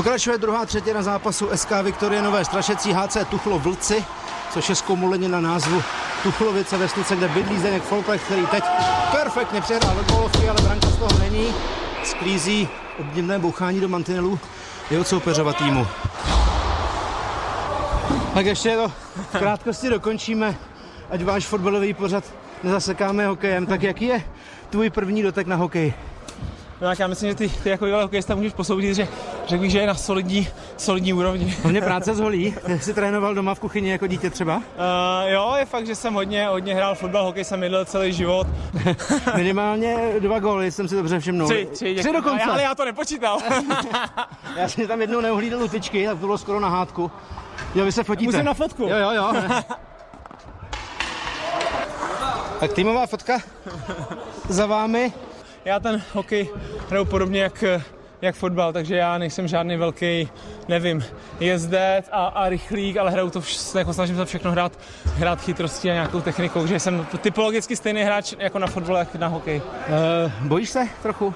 Pokračuje druhá třetina zápasu SK Viktorie Nové Strašecí HC Tuchlo Vlci, což je zkomuleně na názvu Tuchlovice vesnice, kde bydlí Zdeněk Folprech, který teď perfektně přehrál do golovky, ale branka z toho není. Sklízí obdivné bouchání do mantinelů jeho soupeřova týmu. Tak ještě to v krátkosti dokončíme, ať váš fotbalový pořad nezasekáme hokejem. Tak jaký je tvůj první dotek na hokej? No tak já myslím, že ty, ty jako bývalý hokejista můžeš posoudit, že řekl bych, že je na solidní, solidní úrovni. Hlavně práce z holí. Jsi trénoval doma v kuchyni jako dítě třeba? Uh, jo, je fakt, že jsem hodně, hodně hrál fotbal, hokej jsem jedl celý život. Minimálně dva góly, jsem si dobře všimnul. Tři, tři, tři dokonce. Ale já to nepočítal. já jsem tam jednou neuhlídl u tyčky, tak to bylo skoro na hádku. Jo, vy se fotíte. Musím na fotku. Jo, jo, jo. tak týmová fotka za vámi. Já ten hokej hraju podobně jak, jak fotbal, takže já nejsem žádný velký, nevím, jezdec a, a rychlík, ale hraju to, vš- jako snažím se všechno hrát, hrát chytrostí a nějakou technikou, že jsem typologicky stejný hráč jako na fotbal, jak na hokej. Uh, bojíš se trochu?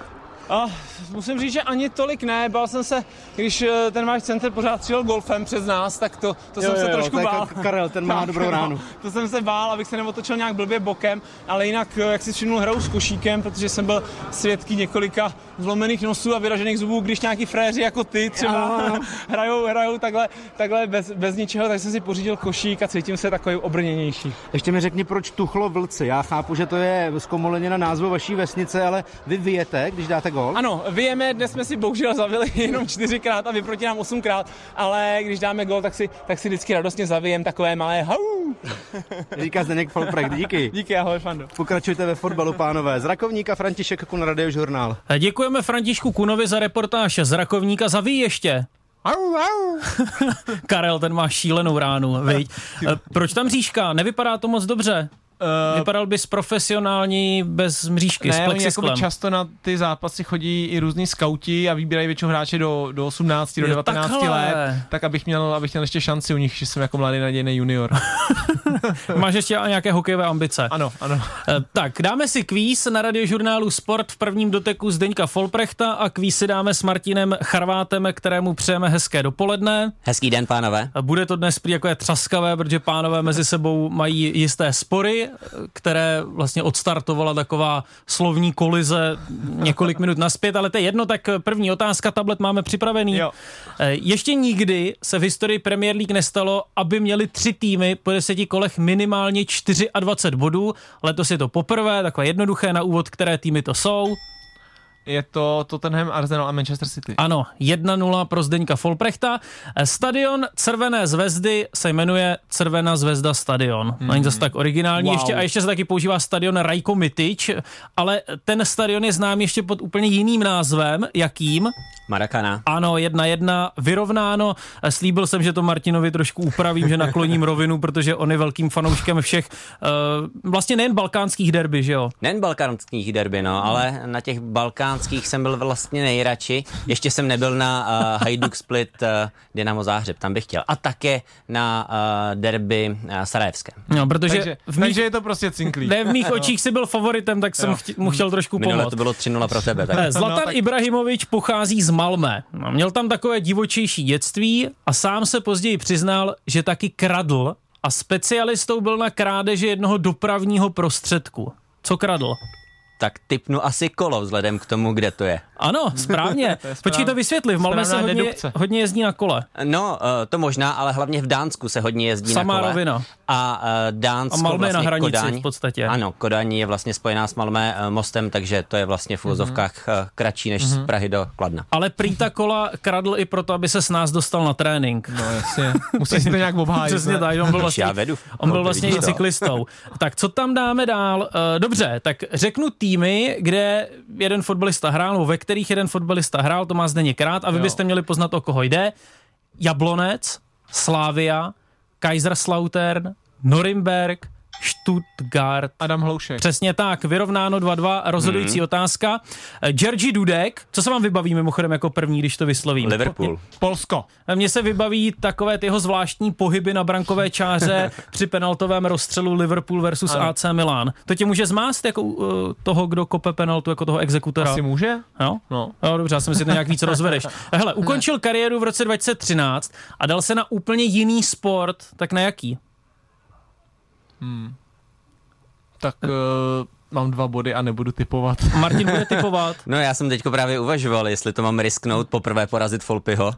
A musím říct, že ani tolik ne. Bál jsem se, když eh, ten váš center pořád střílel golfem přes nás, tak to, to jo, jsem jo, se trošku bál. Karel, ten má dobrou ránu. to jsem se bál, abych se neotočil nějak blbě bokem, ale jinak, eh, jak si všimnul, hraju s košíkem, protože jsem byl svědký několika zlomených nosů a vyražených zubů, když nějaký fréři jako ty třeba Jo, jo. hrajou, hrajou takhle, takhle bez, bez ničeho, tak jsem si pořídil košík a cítím se takový obrněnější. Ještě mi řekni, proč Tuchlo Vlci. Já chápu, že to je zkomoleně na názvu vaší vesnice, ale vy vyjete, když dáte gol? Ano, vyjeme, dnes jsme si bohužel zavili jenom čtyřikrát a vy proti nám osmkrát, ale když dáme gol, tak si, tak si vždycky radostně zavijem takové malé hau. Říká Zdeněk Folprek, díky. Díky, ahoj, Fando. Pokračujte ve fotbalu, pánové. Z Rakovníka František Kun, Radiožurnál. Děkujeme Františku Kunovi za reportáž z Rakovníka. Zaví ještě. Au, au. Karel, ten má šílenou ránu, viď? Proč tam říška? Nevypadá to moc dobře. Uh, Vypadal bys profesionální bez mřížky, s ne, oni plexisklem. jakoby často na ty zápasy chodí i různí skauti a vybírají většinou hráče do, do 18, do Jo, 19 takhle. let, tak abych měl, abych měl ještě šanci u nich, že jsem jako mladý nadějný junior. Máš ještě nějaké hokejové ambice. ano, ano. Eh, Tak, dáme si kvíz na radiožurnálu Sport v prvním doteku Zdeňka Folprechta a kvíz si dáme s Martinem Charvátem, kterému přejeme hezké dopoledne. Hezký den, pánové. Bude to dnes prý jako je třaskavé, protože pánové mezi sebou mají jisté spory, které vlastně odstartovala taková slovní kolize několik minut naspět, ale to je jedno, tak první otázka, tablet máme připravený. Jo. Eh, Ještě nikdy se v historii Premier League nestalo, aby měli tři týmy po deseti kolech minimálně 24 bodů. Letos je to poprvé, takové jednoduché na úvod, které týmy to jsou. Je to Tottenham, Arsenal a Manchester City. Ano, 1-0 pro Zdeňka Folprechta. Stadion Červené zvezdy se jmenuje Červená zvezda stadion. Mm. Není zase tak originální. Wow. Ještě, a ještě se taky používá stadion Rajko Mitič, ale ten stadion je znám ještě pod úplně jiným názvem. Jakým? Marakana. Ano, jedna jedna, vyrovnáno. Slíbil jsem, že to Martinovi trošku upravím, že nakloním rovinu, protože on je velkým fanouškem všech, uh, vlastně nejen balkánských derby, že jo? Nejen balkánských derby, no, ale na těch balkánských jsem byl vlastně nejradši. Ještě jsem nebyl na uh, Hajduk Split uh, Dynamo Záhřeb, tam bych chtěl. A také na uh, derby uh, Sarajevské. No, protože, Takže, v mých, takže je to prostě cinklý. ne, v mých očích si byl favoritem, tak jsem chtě, mu chtěl trošku Minule pomoct. to bylo 3-0 pro tebe. Tak. Ne, Zlatan No, tak- Ibrahimovič pochází z Malmé. No, měl tam takové divočejší dětství a sám se později přiznal, že taky kradl a specialistou byl na krádeži jednoho dopravního prostředku. Co kradl? Tak typnu asi kolo vzhledem k tomu, kde to je. Ano, správně. To Počkej to vysvětli, v Malmé se hodně, dedukce. hodně jezdí na kole. No, eh, to možná, ale hlavně v Dánsku se hodně jezdí Samá na kole. rovina. A eh, Dánsko A Malmö je na vlastně hranici Kodaň, v podstatě. Ano, Kodaň je vlastně spojená s Malmé eh, mostem, takže to je vlastně v úvozovkách eh, kratší než z Prahy do Kladna. Ale prý ta kola kradl i proto, aby se s nás dostal na trénink. No jasně, musí si to nějak obhájit. Přesně tak, on byl vlastně, Já vedu. on byl No, vlastně i to. cyklistou. Tak co tam dáme dál? Dobře, tak řeknu týmy, kde jeden fotbalista hrál, nebo ve kterých jeden fotbalista hrál, to má zde krát a vy Jo. byste měli poznat, o koho jde. Jablonec, Slávia, Kaiserslautern, Norimberg, Stuttgart. Adam Hloušek. Přesně tak, vyrovnáno 2-2, rozhodující Mhm. otázka. Jerzy Dudek, co se vám vybaví mimochodem jako první, když to vyslovím? Liverpool. Polsko. Mně se vybaví takové ty jeho zvláštní pohyby na brankové čáře při penaltovém rozstřelu Liverpool versus Ano. AC Milan. To tě může zmást jako uh, toho, kdo kope penaltu, jako toho exekutora? Asi může? Jo? No. No, dobře, já jsem si to nějak víc rozvedeš. Hele, ukončil kariéru v roce 2013 a dal se na úplně jiný sport, tak na jaký? Tak uh, mám dva body a nebudu typovat. Martin bude typovat. No já jsem teďko právě uvažoval, jestli to mám risknout poprvé porazit Folpyho,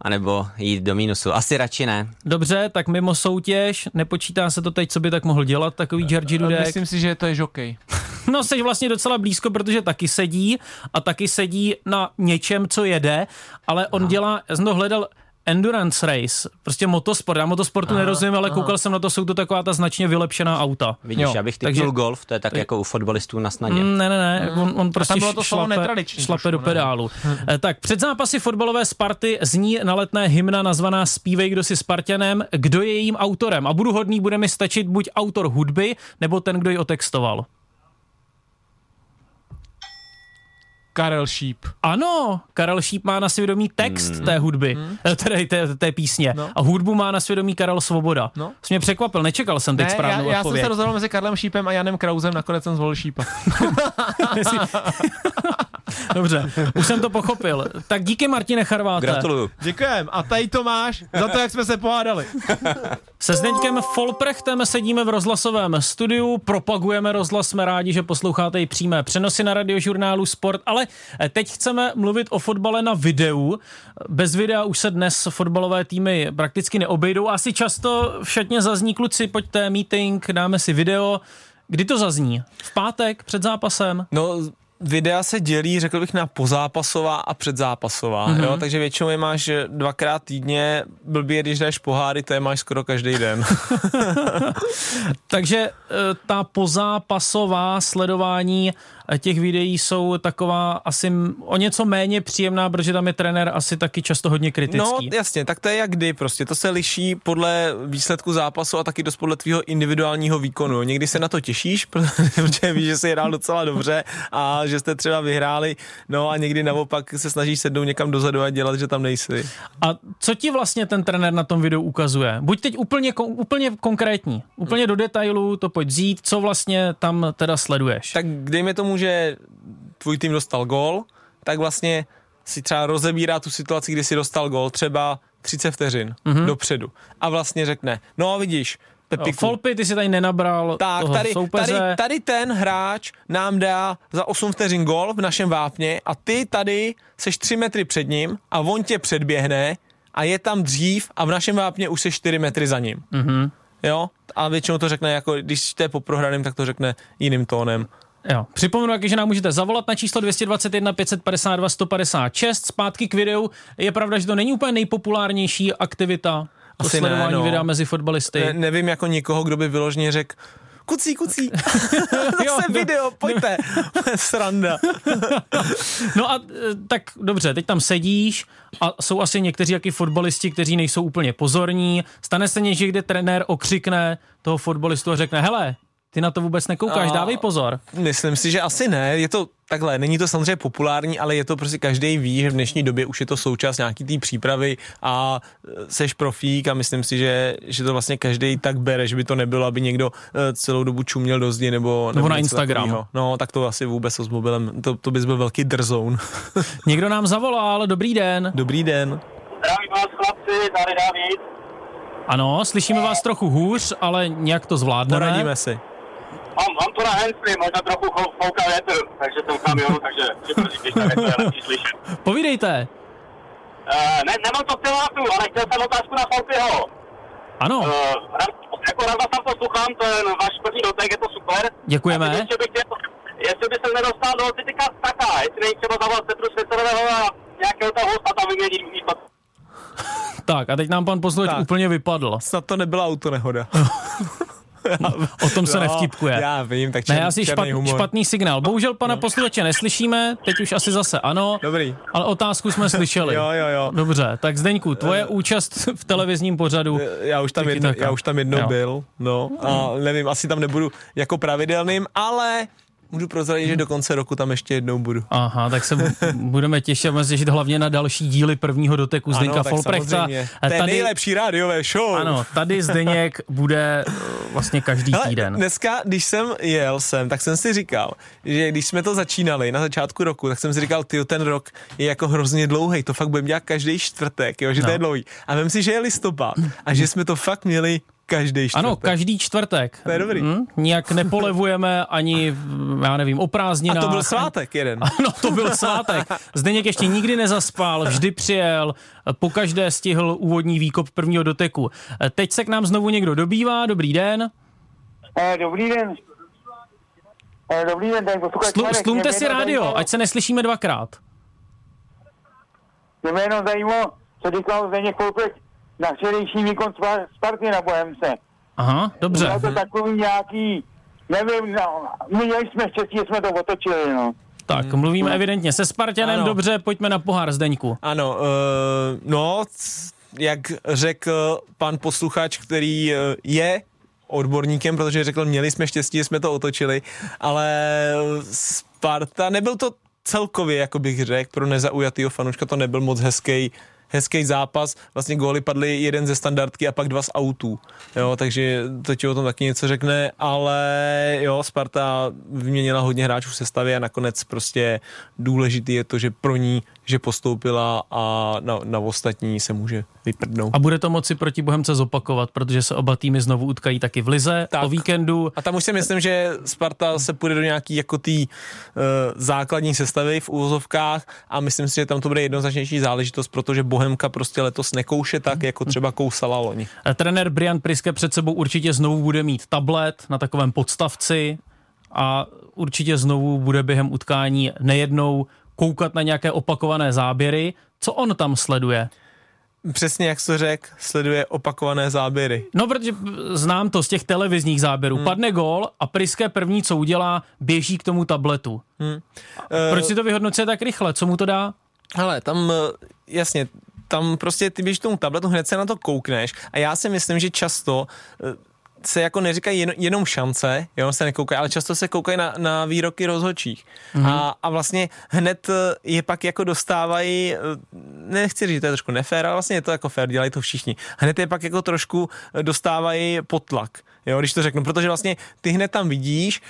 anebo jít do mínusu. Asi radši ne. Dobře, tak mimo soutěž, nepočítá se to teď, co by tak mohl dělat takový Jerzy Dudek. Myslím si, že to je žokej. No, jsi vlastně docela blízko, protože taky sedí a taky sedí na něčem, co jede, ale on dělá, já jsem to hledal, endurance race, prostě motosport. Já motosportu nerozumím, ale koukal jsem na to, jsou to taková ta značně vylepšená auta. Vidíš, Jo, já bych takže- golf, to je tak jako u fotbalistů na snadě. Mm, Ne, ne, ne, on, on prostě bylo to slovo šlape, netradiční šlape trošku, do ne? pedálu. Eh, Tak před zápasy fotbalové Sparty zní na letné hymna nazvaná Spívej, kdo si Spartanem, kdo je jejím autorem. A budu hodný, bude mi stačit buď autor hudby, nebo ten, kdo ji otextoval. Karel Šíp. Ano, Karel Šíp má na svědomí text Hmm. té hudby, mm. tedy té, té písně. No. A hudbu má na svědomí Karel Svoboda. No. Jsi mě překvapil, nečekal jsem teď Ne, já, správnou já jsem odpověď. se rozhodl mezi Karlem Šípem a Janem Krauzem, nakonec jsem zvolil Šípa. Dobře, už jsem to pochopil. Tak díky Martine Charváte. Gratuluju. Děkujem. A tady to máš za to, jak jsme se pohádali. Se Zdeňkem Folprechtem sedíme v rozhlasovém studiu, propagujeme rozhlas, jsme rádi, že posloucháte i přímé přenosy na radiožurnálu Sport, ale teď chceme mluvit o fotbale na videu. Bez videa už se dnes fotbalové týmy prakticky neobejdou. Asi často v šatně zazní kluci, pojďte, meeting, dáme si video. Kdy to zazní? V pátek před zápasem? No, videa se dělí, řekl bych, na pozápasová a předzápasová, Mhm. mm-hmm. jo, takže většinou je máš dvakrát týdně, blbě, když jdeš poháry, to je máš skoro každý den. Takže eh, ta pozápasová sledování těch videí jsou taková asi o něco méně příjemná, protože tam je trenér asi taky často hodně No kritický. jasně, tak to je jak kdy prostě, to se liší podle výsledku zápasu a taky dost podle tvýho individuálního výkonu. Někdy se na to těšíš, protože víš, že jsi hrál docela dobře a že jste třeba vyhráli, no a někdy naopak se snažíš sednout někam dozadu a dělat, že tam nejsi. A co ti vlastně ten trenér na tom videu ukazuje? Buď teď úplně, úplně konkrétní, úplně do detailu to pojď vzít, co vlastně tam teda sleduješ. Tak dejme tomu, že tvůj tým dostal gól, tak vlastně si třeba rozebírá tu situaci, kdy si dostal gól, třeba 30 vteřin mm-hmm. dopředu. A vlastně řekne, no vidíš, Jo, Pepiku, Folpy, ty si tady nenabral tak toho tady, soupeře. tady, tady ten hráč nám dá za 8 vteřin gól v našem vápně a ty tady seš 3 metry před ním a on tě předběhne a je tam dřív a v našem vápně už se 4 metry za ním. Mhm. Jo? A většinou to řekne, jako když to je po prohraném, tak to řekne jiným tónem. Jo. Připomenu, jak, že nám můžete zavolat na číslo 221 552 156. Zpátky k videu. Je pravda, že to není úplně nejpopulárnější aktivita to Asi sledování ne, no. videa mezi fotbalisty. Ne, nevím jako nikoho, kdo by vyloženě řekl, kucí, kucí, Jo, zase no. video, pojďte, sranda. No a e, tak dobře, teď tam sedíš a jsou asi někteří jaký fotbalisti, kteří nejsou úplně pozorní. Stane se někdy, kde trenér okřikne toho fotbalistu a řekne, hele, ty na to vůbec nekoukáš, A- dávej pozor. Myslím si, že asi ne, je to takhle, není to samozřejmě populární, ale je to prostě každý ví, že v dnešní době už je to součást nějaký té přípravy a e, seš profík a myslím si, že, že to vlastně každý tak bere, že by to nebylo, aby někdo e, celou dobu čuměl do zdi nebo, Nebo na něco Instagram. takovýho. No, tak to asi vůbec s mobilem, to, to bys byl velký drzoun. Někdo nám zavolal, dobrý den. Dobrý den. Zdravím vás chlapci, tady David. Ano, slyšíme vás trochu hůř, ale nějak to zvládneme. Poradíme si. Mám, mám to na handsfree, možná trochu fouká větr, takže jsem v kamionu, takže si prosím, když tak je to lepší slyšet. Povídejte. Uh, ne, nemám to v tématu, ale chtěl jsem otázku na Falkyho. Ano, Uh, jako rád vás tam poslouchám, to je váš první dotek, je to super. Děkujeme. Teď ještě bych chtěl, jestli by se nedostal do Titika Staka, jestli není třeba zavolat Petru Světového a nějakého toho hosta tam vyměnit místo. tak a teď nám pan posluchač Tak. úplně vypadl. Snad to nebyla autonehoda. O tom se No, nevtipkuje. Já vím, tak Ne, čer, asi černý špat, humor. špatný signál. Bohužel pana posluchače neslyšíme, teď už asi zase ano, Dobrý. ale otázku jsme slyšeli. Jo, jo, jo. Dobře, tak Zdeňku, tvoje účast v televizním pořadu. Já už tam, jedno, já už tam jednou Jo. byl, no, a nevím, asi tam nebudu jako pravidelným, ale můžu prozradit, že do konce roku tam ještě jednou budu. Aha, tak se budeme těšit, budeme těšit hlavně na další díly prvního doteku Zdeňka Folprechta. samozřejmě. To je nejlepší rádiové show. Ano, tady Zdeněk bude eh, vlastně každý Hele, týden. Dneska, když jsem jel sem, tak jsem si říkal, že když jsme to začínali na začátku roku, tak jsem si říkal, ty ten rok je jako hrozně dlouhý, to fakt budeme dělat každý čtvrtek, jo, že to No. je dlouhý. A vím si, že je listopad a že jsme to fakt měli každý čtvrtek. Ano, každý čtvrtek. To je dobrý. Hm? Nijak nepolevujeme ani, já nevím, o A prázdninách. to byl svátek jeden. Ano, to byl svátek. Zdeněk ještě nikdy nezaspal, vždy přijel, po každé stihl úvodní výkop prvního doteku. Teď se k nám znovu někdo dobývá, dobrý den. Eh, dobrý den. Eh, dobrý den, posluchač Slu, slumte si rádio, zajímalo- ať se neslyšíme dvakrát. Mě jenom zajímalo, co říkal Zdeněk Koupek na včerejší výkon Spar- Sparty na Bohemce. Aha, dobře. Bylo to takový nějaký, nevím, no, my měli jsme štěstí, že jsme to otočili, no. Tak, mluvíme evidentně se Spartanem, Ano. dobře, pojďme na pohár Zdeňku. Ano, uh, no, c- jak řekl pan posluchač, který uh, je odborníkem, protože řekl, měli jsme štěstí, že jsme to otočili, ale Sparta, nebyl to celkově, jako bych řekl, pro nezaujatýho fanuška to nebyl moc hezký hezký zápas, vlastně góly padly jeden ze standardky a pak dva z autů, jo, takže to ti o tom taky něco řekne, ale jo, Sparta vyměnila hodně hráčů v sestavě a nakonec prostě důležitý je to, že pro ní, že postoupila a na, na ostatní se může vyprdnout. A bude to moci proti Bohemce zopakovat, protože se oba týmy znovu utkají taky v Lize Tak. o víkendu. A tam už si myslím, že Sparta se půjde do nějaký jako tý uh, základní sestavy v úvozovkách a myslím si, že tam to bude jednoznačnější záležitost, protože Bohemka prostě letos nekouše tak, jako třeba kousala loni. Eh, Trenér Brian Priske před sebou určitě znovu bude mít tablet na takovém podstavci a určitě znovu bude během utkání nejednou koukat na nějaké opakované záběry. Co on tam sleduje? Přesně jak jsi to řekl, sleduje opakované záběry. No, protože znám to z těch televizních záběrů. Hmm. Padne gól a Priske první, co udělá, běží k tomu tabletu. Hmm. Proč si to vyhodnocuje tak rychle? Co mu to dá? Hele, tam eh, jasně, tam prostě ty běžíš k tomu tabletu, hned se na to koukneš a já si myslím, že často eh, se jako neříkají jen, jenom šance, jo, se nekoukají, ale často se koukají na, na výroky rozhodčích. Mm. A, a vlastně hned eh, je pak jako dostávají, eh, nechci říct, to je trošku nefér, ale vlastně je to jako fér, dělají to všichni. Hned je pak jako trošku eh, dostávají potlak, jo, když to řeknu, protože vlastně ty hned tam vidíš,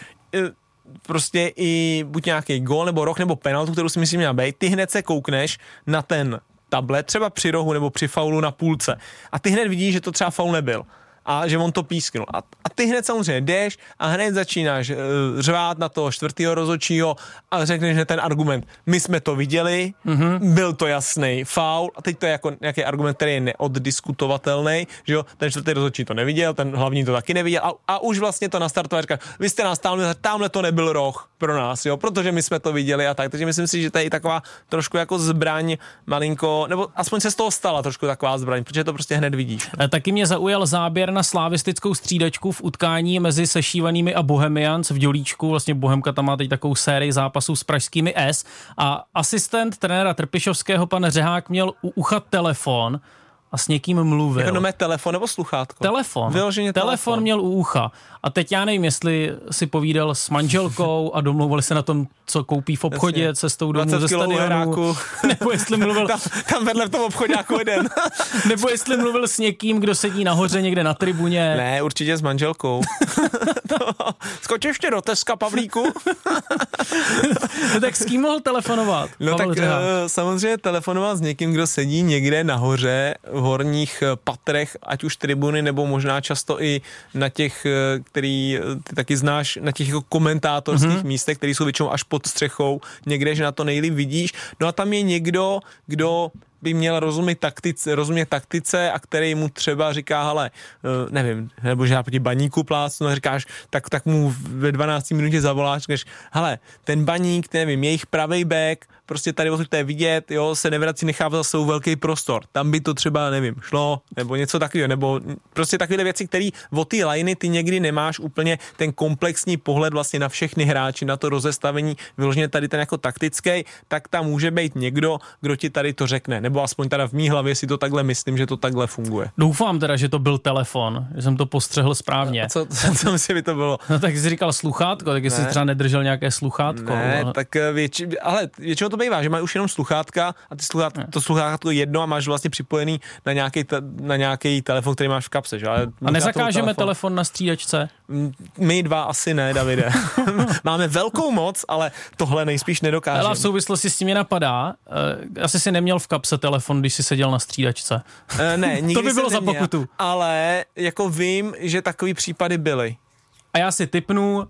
prostě i buď nějaký gól nebo roh nebo penaltu, kterou si myslím měla být, ty hned se koukneš na ten tablet, třeba při rohu nebo při faulu na půlce a ty hned vidíš, že to třeba faul nebyl. A že on to písknul. A, a ty hned samozřejmě jdeš a hned začínáš uh, řvát na toho čtvrtého rozočího a řekneš že ten argument, my jsme to viděli, mm-hmm. byl to jasný faul a teď to je jako nějaký argument, který je neoddiskutovatelný, že jo, ten čtvrtý rozhodčí to neviděl, ten hlavní to taky neviděl a, a už vlastně to nastartoval, říká, vy jste nás tamhle, tamhle to nebyl roh pro nás, jo, protože my jsme to viděli a tak, takže myslím si, že to je i taková trošku jako zbraň malinko, nebo aspoň se z toho stala trošku taková zbraň, protože to prostě hned vidíš. E, taky mě zaujal záběr na slavistickou střídačku v utkání mezi sešívanými a Bohemians v Dělíčku. Vlastně Bohemka tam má teď takovou sérii zápasů s pražskými S a asistent trenéra Trpišovského, pan Řehák, měl u ucha telefon a s někým mluvil. Jako telefon nebo sluchátko? Telefon. Vyloženě telefon. Telefon měl u ucha. A teď já nevím, jestli si povídal s manželkou a domluvili se na tom, co koupí v obchodě Jasně. cestou domů ze stadionu. Nebo jestli mluvil... tam, tam vedle v tom obchodě jako jeden. nebo jestli mluvil s někým, kdo sedí nahoře někde na tribuně. Ne, určitě s manželkou. Skoč ještě do Teska, Pavlíku. no tak s kým mohl telefonovat? No Pavel tak uh, samozřejmě telefonovat s někým, kdo sedí někde nahoře v horních eh, patrech, ať už tribuny, nebo možná často i na těch, eh, který ty taky znáš, na těch jako komentátorských mm-hmm. místech, které jsou většinou až pod střechou, někde, že na to nejlíp vidíš. No a tam je někdo, kdo by měl rozumět taktice, rozumět taktice a který mu třeba říká, hele, eh, nevím, nebo že já proti baníku plácnu a říkáš, tak, tak mu ve 12 minutě zavoláš, říkáš, hele, ten baník, nevím, jejich pravý back, prostě tady o to je vidět, jo, se nevrací, nechává za sebou velký prostor. Tam by to třeba, nevím, šlo, nebo něco takového, nebo prostě takové věci, které o ty liny ty někdy nemáš úplně ten komplexní pohled vlastně na všechny hráči, na to rozestavení, vyloženě tady ten jako taktický, tak tam může být někdo, kdo ti tady to řekne, nebo aspoň teda v mý hlavě si to takhle myslím, že to takhle funguje. Doufám teda, že to byl telefon, že jsem to postřehl správně. A co, co, co myslím, by to bylo? No tak jsi říkal sluchátko, tak jestli ne. třeba nedržel nějaké sluchátko. Ne, no. tak eh, větši, ale většinou to bývá, že mají už jenom sluchátka a ty sluchátko, to sluchátko jedno a máš vlastně připojený na nějaký, na nějaký telefon, který máš v kapse. Že? Ale a nezakážeme telefon. telefon na střídačce? My dva asi ne, Davide. Máme velkou moc, ale tohle nejspíš nedokážeme. Ale v souvislosti s tím mě napadá, uh, asi si neměl v kapse telefon, když jsi seděl na střídačce. Uh, ne, nikdy To by bylo za pokutu. Ale jako vím, že takový případy byly. A já si typnu,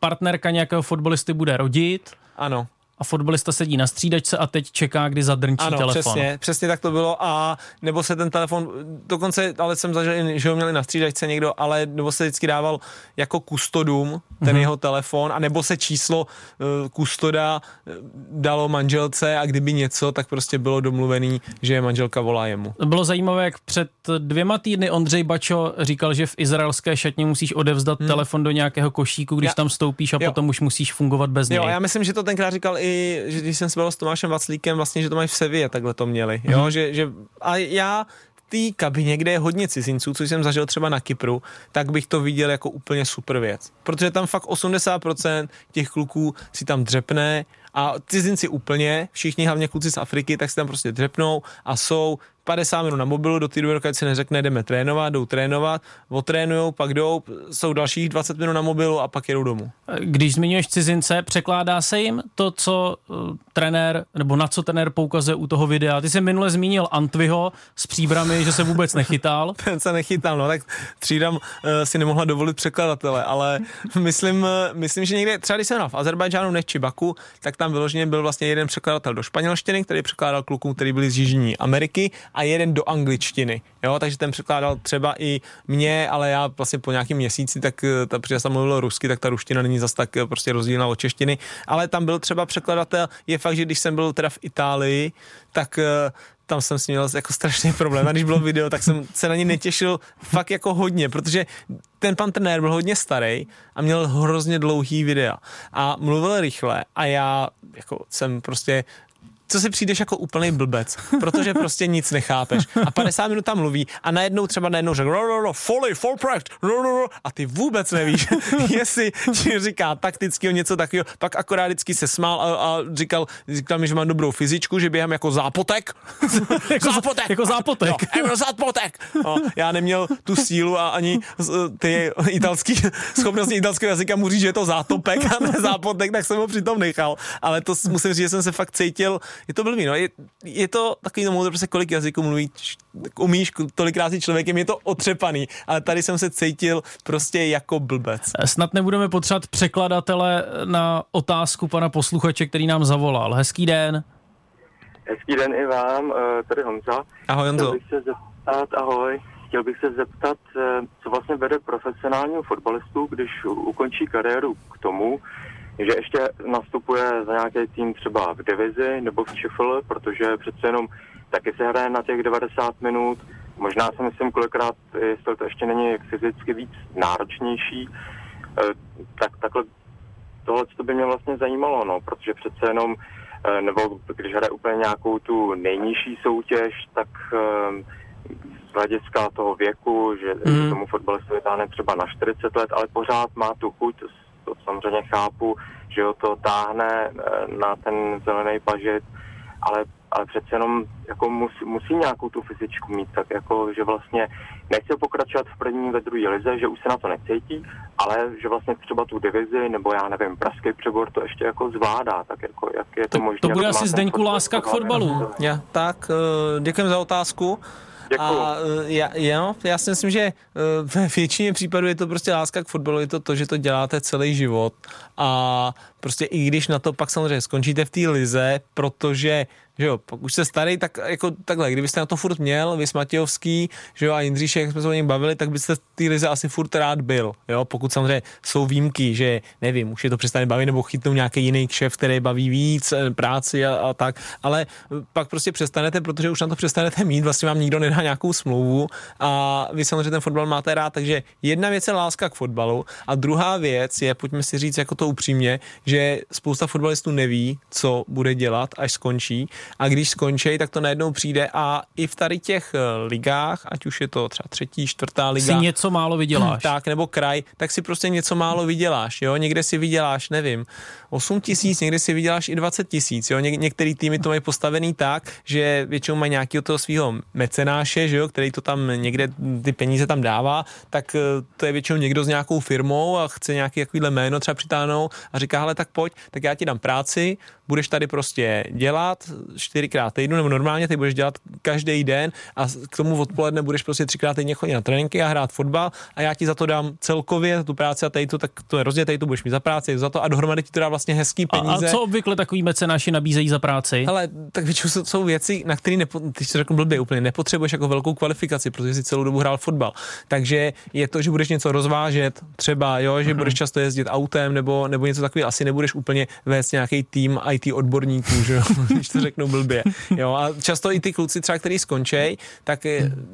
partnerka nějakého fotbalisty bude rodit. Ano a fotbalista sedí na střídačce a teď čeká, kdy zadrnčí ano, telefon. přesně, přesně tak to bylo a nebo se ten telefon, dokonce, ale jsem zažil, že ho měli na střídačce někdo, ale nebo se vždycky dával jako kustodum ten mm-hmm. jeho telefon, a nebo se číslo uh, kustoda uh, dalo manželce a kdyby něco, tak prostě bylo domluvený, že manželka volá jemu. Bylo zajímavé, jak před dvěma týdny Ondřej Bačo říkal, že v izraelské šatně musíš odevzdat hmm. telefon do nějakého košíku, když já, tam stoupíš a jo. potom už musíš fungovat bez něj. Jo, já myslím, že to tenkrát říkal i, že když jsem se bavil s Tomášem Vaclíkem, vlastně, že to mají v Sevě, takhle to měli. Jo, hmm. že, že, a já té kabině, kde je hodně cizinců, což jsem zažil třeba na Kypru, tak bych to viděl jako úplně super věc. Protože tam fakt 80% těch kluků si tam dřepne a cizinci úplně, všichni hlavně kluci z Afriky, tak si tam prostě dřepnou a jsou 50 minut na mobilu, do té doby, dokud si neřekne, jdeme trénovat, jdou trénovat, otrénujou, pak jdou, jsou dalších 20 minut na mobilu a pak jedou domů. Když zmiňuješ cizince, překládá se jim to, co uh, trenér, nebo na co trenér poukazuje u toho videa? Ty jsi minule zmínil Antviho s příbrami, že se vůbec nechytal. Ten se nechytal, no tak třídám uh, si nemohla dovolit překladatele, ale myslím, uh, myslím, že někde, třeba když jsem v Azerbajdžánu, nechči Baku, tak tam vyloženě byl vlastně jeden překladatel do španělštiny, který překládal klukům, který byli z Jižní Ameriky a jeden do angličtiny. Jo, takže ten překládal třeba i mě, ale já vlastně po nějakém měsíci, tak eh, ta, protože jsem mluvil rusky, tak ta ruština není zas tak eh, prostě rozdílná od češtiny, ale tam byl třeba překladatel, je fakt, že když jsem byl teda v Itálii, tak eh, tam jsem s měl jako strašný problém. A když bylo video, tak jsem se na ně netěšil fakt jako hodně, protože ten pan trenér byl hodně starý a měl hrozně dlouhý videa. A mluvil rychle a já jako jsem prostě co si přijdeš jako úplný blbec, protože prostě nic nechápeš. A 50 minut tam mluví a najednou třeba najednou řekl, no, no, no, folly, full pract, no, no, no, a ty vůbec nevíš, jestli ti říká taktického něco takového, pak akorát vždycky se smál a, a říkal, říkal mi, že mám dobrou fyzičku, že běhám jako zápotek. jako zápotek. Jako zápotek. No, jako zápotek. No, já neměl tu sílu a ani ty italský, schopnosti italského jazyka mu říct, že je to zátopek a ne zápotek, tak jsem ho přitom nechal. Ale to musím říct, že jsem se fakt cítil je to blbý, no. Je, je to takový no, prostě kolik jazyků mluví, umíš, tolikrát si člověkem, je to otřepaný, ale tady jsem se cítil prostě jako blbec. Snad nebudeme potřebovat překladatele na otázku pana posluchače, který nám zavolal. Hezký den. Hezký den i vám, eh, tady Honza. Ahoj Honzo. Chtěl bych se zeptat, ahoj, chtěl bych se zeptat, eh, co vlastně vede profesionálního fotbalistu, když ukončí kariéru k tomu, že ještě nastupuje za nějaký tým třeba v divizi nebo v ČFL, protože přece jenom taky se hraje na těch 90 minut. Možná si myslím kolikrát, jestli to ještě není fyzicky víc náročnější, eh, tak takhle tohle to by mě vlastně zajímalo, no, protože přece jenom, eh, nebo když hraje úplně nějakou tu nejnižší soutěž, tak eh, z hlediska toho věku, že mm. tomu fotbalistovi táhne třeba na 40 let, ale pořád má tu chuť, samozřejmě chápu, že ho to táhne na ten zelený pažit, ale ale přece jenom jako musí, musí nějakou tu fyzičku mít, tak jako, že vlastně nechce pokračovat v první, ve druhé lize, že už se na to necítí, ale že vlastně třeba tu divizi, nebo já nevím, pražský přebor to ještě jako zvládá, tak jako jak je to, to možné. To bude asi Zdeňku láska k fotbalu. Ja, tak, uh, děkujem za otázku. A eh, já, já, já si myslím, že eh, ve většině případů je to prostě láska k fotbalu, je to to, že to děláte celý život. A prostě i když na to pak samozřejmě skončíte v té lize, protože že jo, pokud jste starý, tak jako takhle, kdybyste na to furt měl, vy Matějovský, že jo, a Jindříšek, jak jsme se o něm bavili, tak byste v té lize asi furt rád byl, jo, pokud samozřejmě jsou výjimky, že nevím, už je to přestane bavit, nebo chytnou nějaký jiný kšef, který baví víc, eh, práci a, a, tak, ale pak prostě přestanete, protože už na to přestanete mít, vlastně vám nikdo nedá nějakou smlouvu. A vy samozřejmě ten fotbal máte rád, takže jedna věc je láska k fotbalu a druhá věc je, pojďme si říct jako to upřímně, že spousta fotbalistů neví, co bude dělat, až skončí a když skončí, tak to najednou přijde a i v tady těch eh, ligách, ať už je to třeba třetí, čtvrtá liga. Si něco málo vyděláš. Tak, nebo kraj, tak si prostě něco málo vyděláš, jo, někde si vyděláš, nevím, 8 tisíc, někde si vyděláš i 20 tisíc, jo, Ně- některý týmy to mají postavený tak, že většinou mají nějakého toho svého mecenáše, že jo, který to tam někde ty peníze tam dává, tak eh, to je většinou někdo s nějakou firmou a chce nějaký takovýhle jméno třeba přitáhnout a říká, hele, tak pojď, tak já ti dám práci, budeš tady prostě dělat čtyřikrát týdnu, nebo normálně ty budeš dělat každý den a k tomu odpoledne budeš prostě třikrát týdně chodit na tréninky a hrát fotbal a já ti za to dám celkově tu práci a tady to, tak to je rozdělej, to budeš mít za práci, za to a dohromady ti to dá vlastně hezký peníze. A, a co obvykle takový mecenáši nabízejí za práci? Ale tak většinou jsou, jsou věci, na které nepo, ty jsi řekl blbě úplně, nepotřebuješ jako velkou kvalifikaci, protože jsi celou dobu hrál fotbal. Takže je to, že budeš něco rozvážet, třeba, jo, že mm-hmm. budeš často jezdit autem nebo, nebo něco takového, asi nebudeš úplně vést nějaký tým IT odborníků, že jo, když to řeknu blbě. Jo, a často i ty kluci třeba, který skončí, tak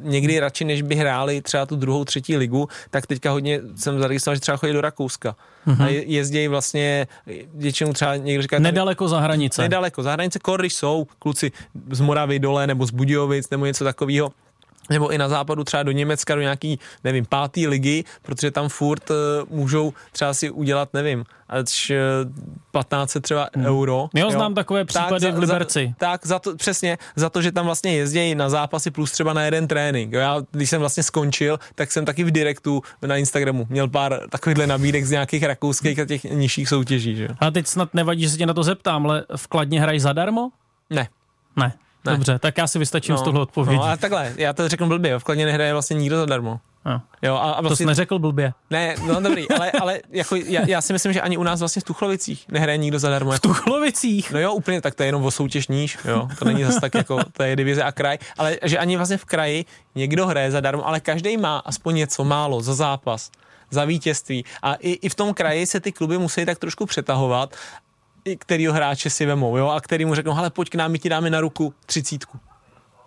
někdy radši, než by hráli třeba tu druhou, třetí ligu, tak teďka hodně jsem zaregistroval, že třeba chodí do Rakouska. Mm-hmm. A jezdí vlastně většinou třeba někdo říká... Nedaleko za hranice. Nedaleko za hranice, kor, když jsou kluci z Moravy dole nebo z Budějovic nebo něco takového, nebo i na západu třeba do Německa, do nějaký, nevím, pátý ligy, protože tam furt uh, můžou třeba si udělat, nevím, až 15 třeba hmm. euro. Jo, jo, znám takové případy tak, v Liberci. Za, tak, za to, přesně, za to, že tam vlastně jezdí na zápasy plus třeba na jeden trénink. Jo, já, když jsem vlastně skončil, tak jsem taky v direktu na Instagramu měl pár takovýchhle nabídek z nějakých rakouských a těch nižších soutěží. Že? A teď snad nevadí, že se tě na to zeptám, ale vkladně hraj zadarmo? Ne. Ne. Ne. Dobře, tak já si vystačím no, z tohle odpovědi. No a takhle, já to řeknu blbě, v Kladně nehraje vlastně nikdo zadarmo. No. Jo, a, a vlastně, to jsi neřekl blbě. Ne, no dobrý, ale, ale jako já, já, si myslím, že ani u nás vlastně v Tuchlovicích nehraje nikdo zadarmo. V Tuchlovicích? No jo, úplně, tak to je jenom o soutěž níž, jo, to není zase tak jako, to je divize a kraj, ale že ani vlastně v kraji někdo hraje zadarmo, ale každý má aspoň něco málo za zápas za vítězství. A i, i v tom kraji se ty kluby musí tak trošku přetahovat kterýho hráče si vemou, jo, a který mu řeknou, hele, pojď k nám, my ti dáme na ruku třicítku.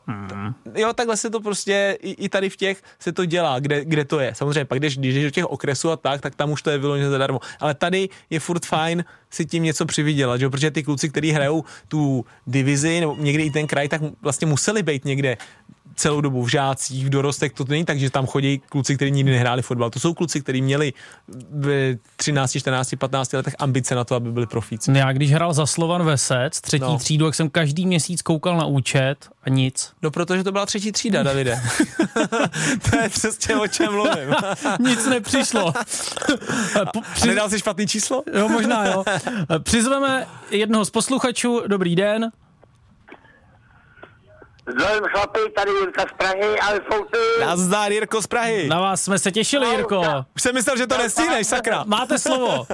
Hmm. Jo, takhle se to prostě, i, i tady v těch se to dělá, kde, kde to je. Samozřejmě pak, když, když jdeš do těch okresů a tak, tak tam už to je vyloženě zadarmo. Ale tady je furt fajn si tím něco přivydělat, že? protože ty kluci, kteří hrajou tu divizi nebo někdy i ten kraj, tak vlastně museli být někde celou dobu v žácích, v dorostech, to není tak, že tam chodí kluci, kteří nikdy nehráli fotbal. To jsou kluci, kteří měli v 13, 14, 15 letech ambice na to, aby byli profíci. Já když hrál za Slovan Vesec, třetí no. třídu, jak jsem každý měsíc koukal na účet a nic. No protože to byla třetí třída, Davide. to je přesně o čem mluvím. nic nepřišlo. Při... Nedal jsi špatný číslo? Jo, možná jo. Přizveme jednoho z posluchačů. Dobrý den. Zdravím chlapi, tady Jirka z Prahy, ale Folty. Nazdar, Jirko z Prahy. Na vás jsme se těšili, Jirko. Už jsem myslel, že to nestihneš, sakra. Máte slovo.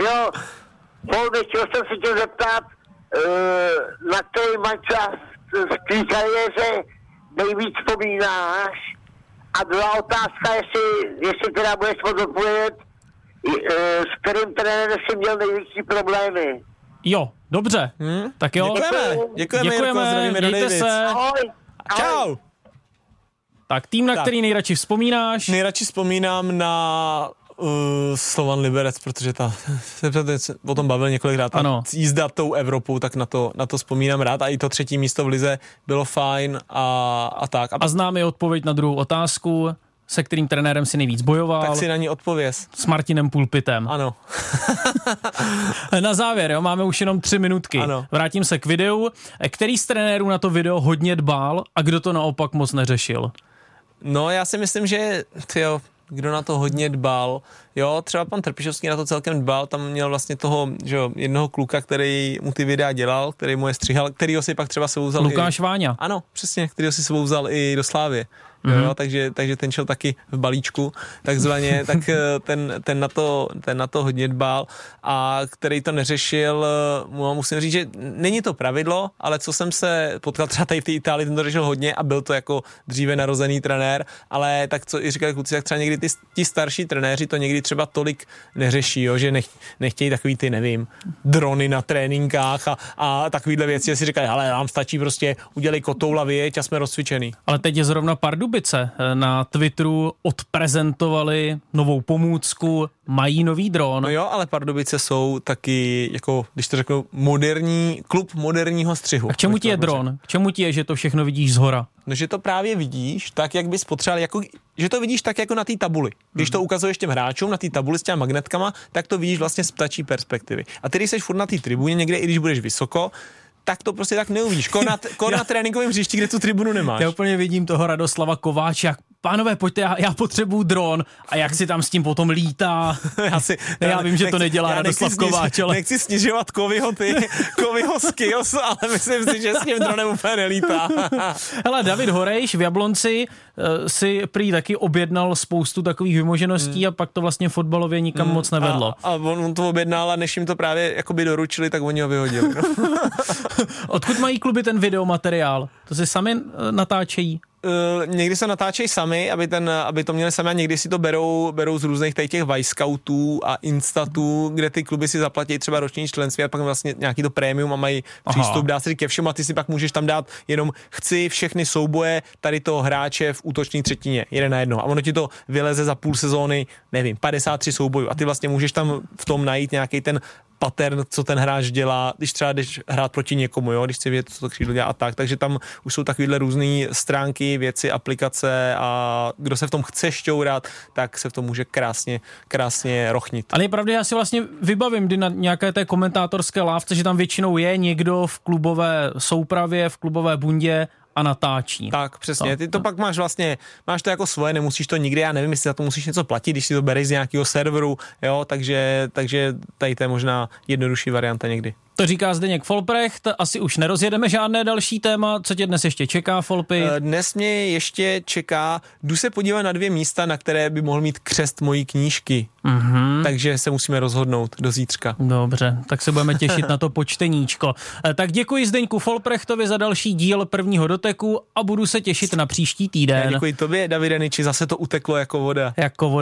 Jo, Folty, chtěl jsem se tě zeptat, uh, na který mančas v té kariéře nejvíc vzpomínáš. A druhá otázka, jestli, jestli teda budeš moct odpovědět, uh, s kterým trenérem jsi měl největší problémy. Jo, dobře. Hmm? Tak jo. Děkujeme, děkujeme, Jirko, zdravíme do mějte Davids. se. Ahoj. Čau. Tak tým, na Tak. který nejradši vzpomínáš. Nejradši vzpomínám na uh, Slovan Liberec, protože ta, jsem se o tom bavil několikrát, ta Ano. jízda tou Evropou, tak na to, na to vzpomínám rád a i to třetí místo v Lize bylo fajn a, a tak. A, A znám i odpověď na druhou otázku, se kterým trenérem si nejvíc bojoval. tak si na ní odpověz. S Martinem Pulpitem. Ano. Na závěr, jo, máme už jenom tři minutky. Ano. Vrátím se k videu. Který z trenérů na to video hodně dbál a kdo to naopak moc neřešil? No já si myslím, že tyjo, kdo na to hodně dbal, jo, třeba pan Trpišovský na to celkem dbal, tam měl vlastně toho, že jo, jednoho kluka, který mu ty videa dělal, který mu je stříhal, kterýho si pak třeba sebou vzal Lukáš i, Váňa. Ano, přesně, kterýho si sebou vzal i do Slávy. Jo, Mhm. jo, takže, takže ten šel taky v balíčku, takzvaně, tak eh, ten, ten, na to, ten na to hodně dbal a který to neřešil, eh, mu musím říct, že není to pravidlo, ale co jsem se potkal třeba tady v té Itálii, ten to řešil hodně a byl to jako dříve narozený trenér, ale tak co i říkali kluci, tak třeba někdy ty, ti starší trenéři to někdy třeba tolik neřeší, jo, že nech, nechtějí takový ty, nevím, drony na tréninkách a, a takovýhle věci, si říkají, ale nám stačí prostě udělej kotoula, věď a jsme rozcvičený. Ale teď je zrovna Pardubice eh, na Twitteru odprezentovali novou pomůcku, mají nový dron. No jo, ale Pardubice jsou taky, jako, když to řeknu, moderní, klub moderního střihu. A k čemu ti je dron? K čemu ti je, že to všechno vidíš z hora? No, že to právě vidíš tak, jak bys potřeboval, jako, že to vidíš tak jako na té tabuli. Když to ukazuješ těm hráčům na té tabuli s těma magnetkama, tak to vidíš vlastně z ptačí perspektivy. A ty, když jsi furt na té tribuně někde, i když budeš vysoko, tak to prostě tak neuvidíš. Ko na, ko na tréninkovém hřišti, kde tu tribunu nemáš. Já úplně vidím toho Radoslava Kováče, jak pánové, pojďte, já, já potřebuju dron a jak si tam s tím potom lítá. já, si, já, vím, že to nedělá já Radoslav nechci Kováč, ale... Nechci snižovat Kovyho, ty, Kovyho skills, ale myslím si, že s tím dronem úplně nelítá. Hele, David Horejš v Jablonci uh, si prý taky objednal spoustu takových vymožeností a pak to vlastně fotbalově nikam moc nevedlo. A, a on to objednal a než jim to právě jakoby doručili, tak oni ho vyhodili. No. Odkud mají kluby ten videomateriál? To si sami uh, natáčejí? Uh, někdy se natáčejí sami, aby, ten, aby to měli sami a někdy si to berou, berou z různých tady těch Vice Scoutů a Instatů, kde ty kluby si zaplatí třeba roční členství a pak vlastně nějaký to prémium a mají Aha. přístup, dá se ke všemu a ty si pak můžeš tam dát jenom chci všechny souboje tady toho hráče v útoční třetině, jeden na jednoho a ono ti to vyleze za půl sezóny, nevím, 53 soubojů a ty vlastně můžeš tam v tom najít nějaký ten pattern, co ten hráč dělá, když třeba jdeš hrát proti někomu, jo, když chci vědět, co to křídlo dělá a tak, takže tam už jsou takovéhle různé stránky, věci, aplikace a kdo se v tom chce šťourat, tak se v tom může krásně, krásně rochnit. Ale je pravda, já si vlastně vybavím, kdy na nějaké té komentátorské lávce, že tam většinou je někdo v klubové soupravě, v klubové bundě a natáčí. Tak, přesně. Tak, Ty to pak máš vlastně, máš to jako svoje, nemusíš to nikdy, já nevím, jestli za to musíš něco platit, když si to bereš z nějakého serveru, jo, takže, takže tady to je možná jednodušší varianta někdy. To říká Zdeněk Folprecht, asi už nerozjedeme žádné další téma. Co tě dnes ještě čeká, Folpy? Eh, Dnes mě ještě čeká, jdu se podívat na dvě místa, na které by mohl mít křest mojí knížky. Mhm. Takže se musíme rozhodnout do zítřka. Dobře, tak se budeme těšit na to počteníčko. Eh, Tak děkuji Zdeňku Folprechtovi za další díl prvního doteku a budu se těšit na příští týden. Já děkuji tobě, Davide Niči, zase to uteklo jako voda. Jako voda.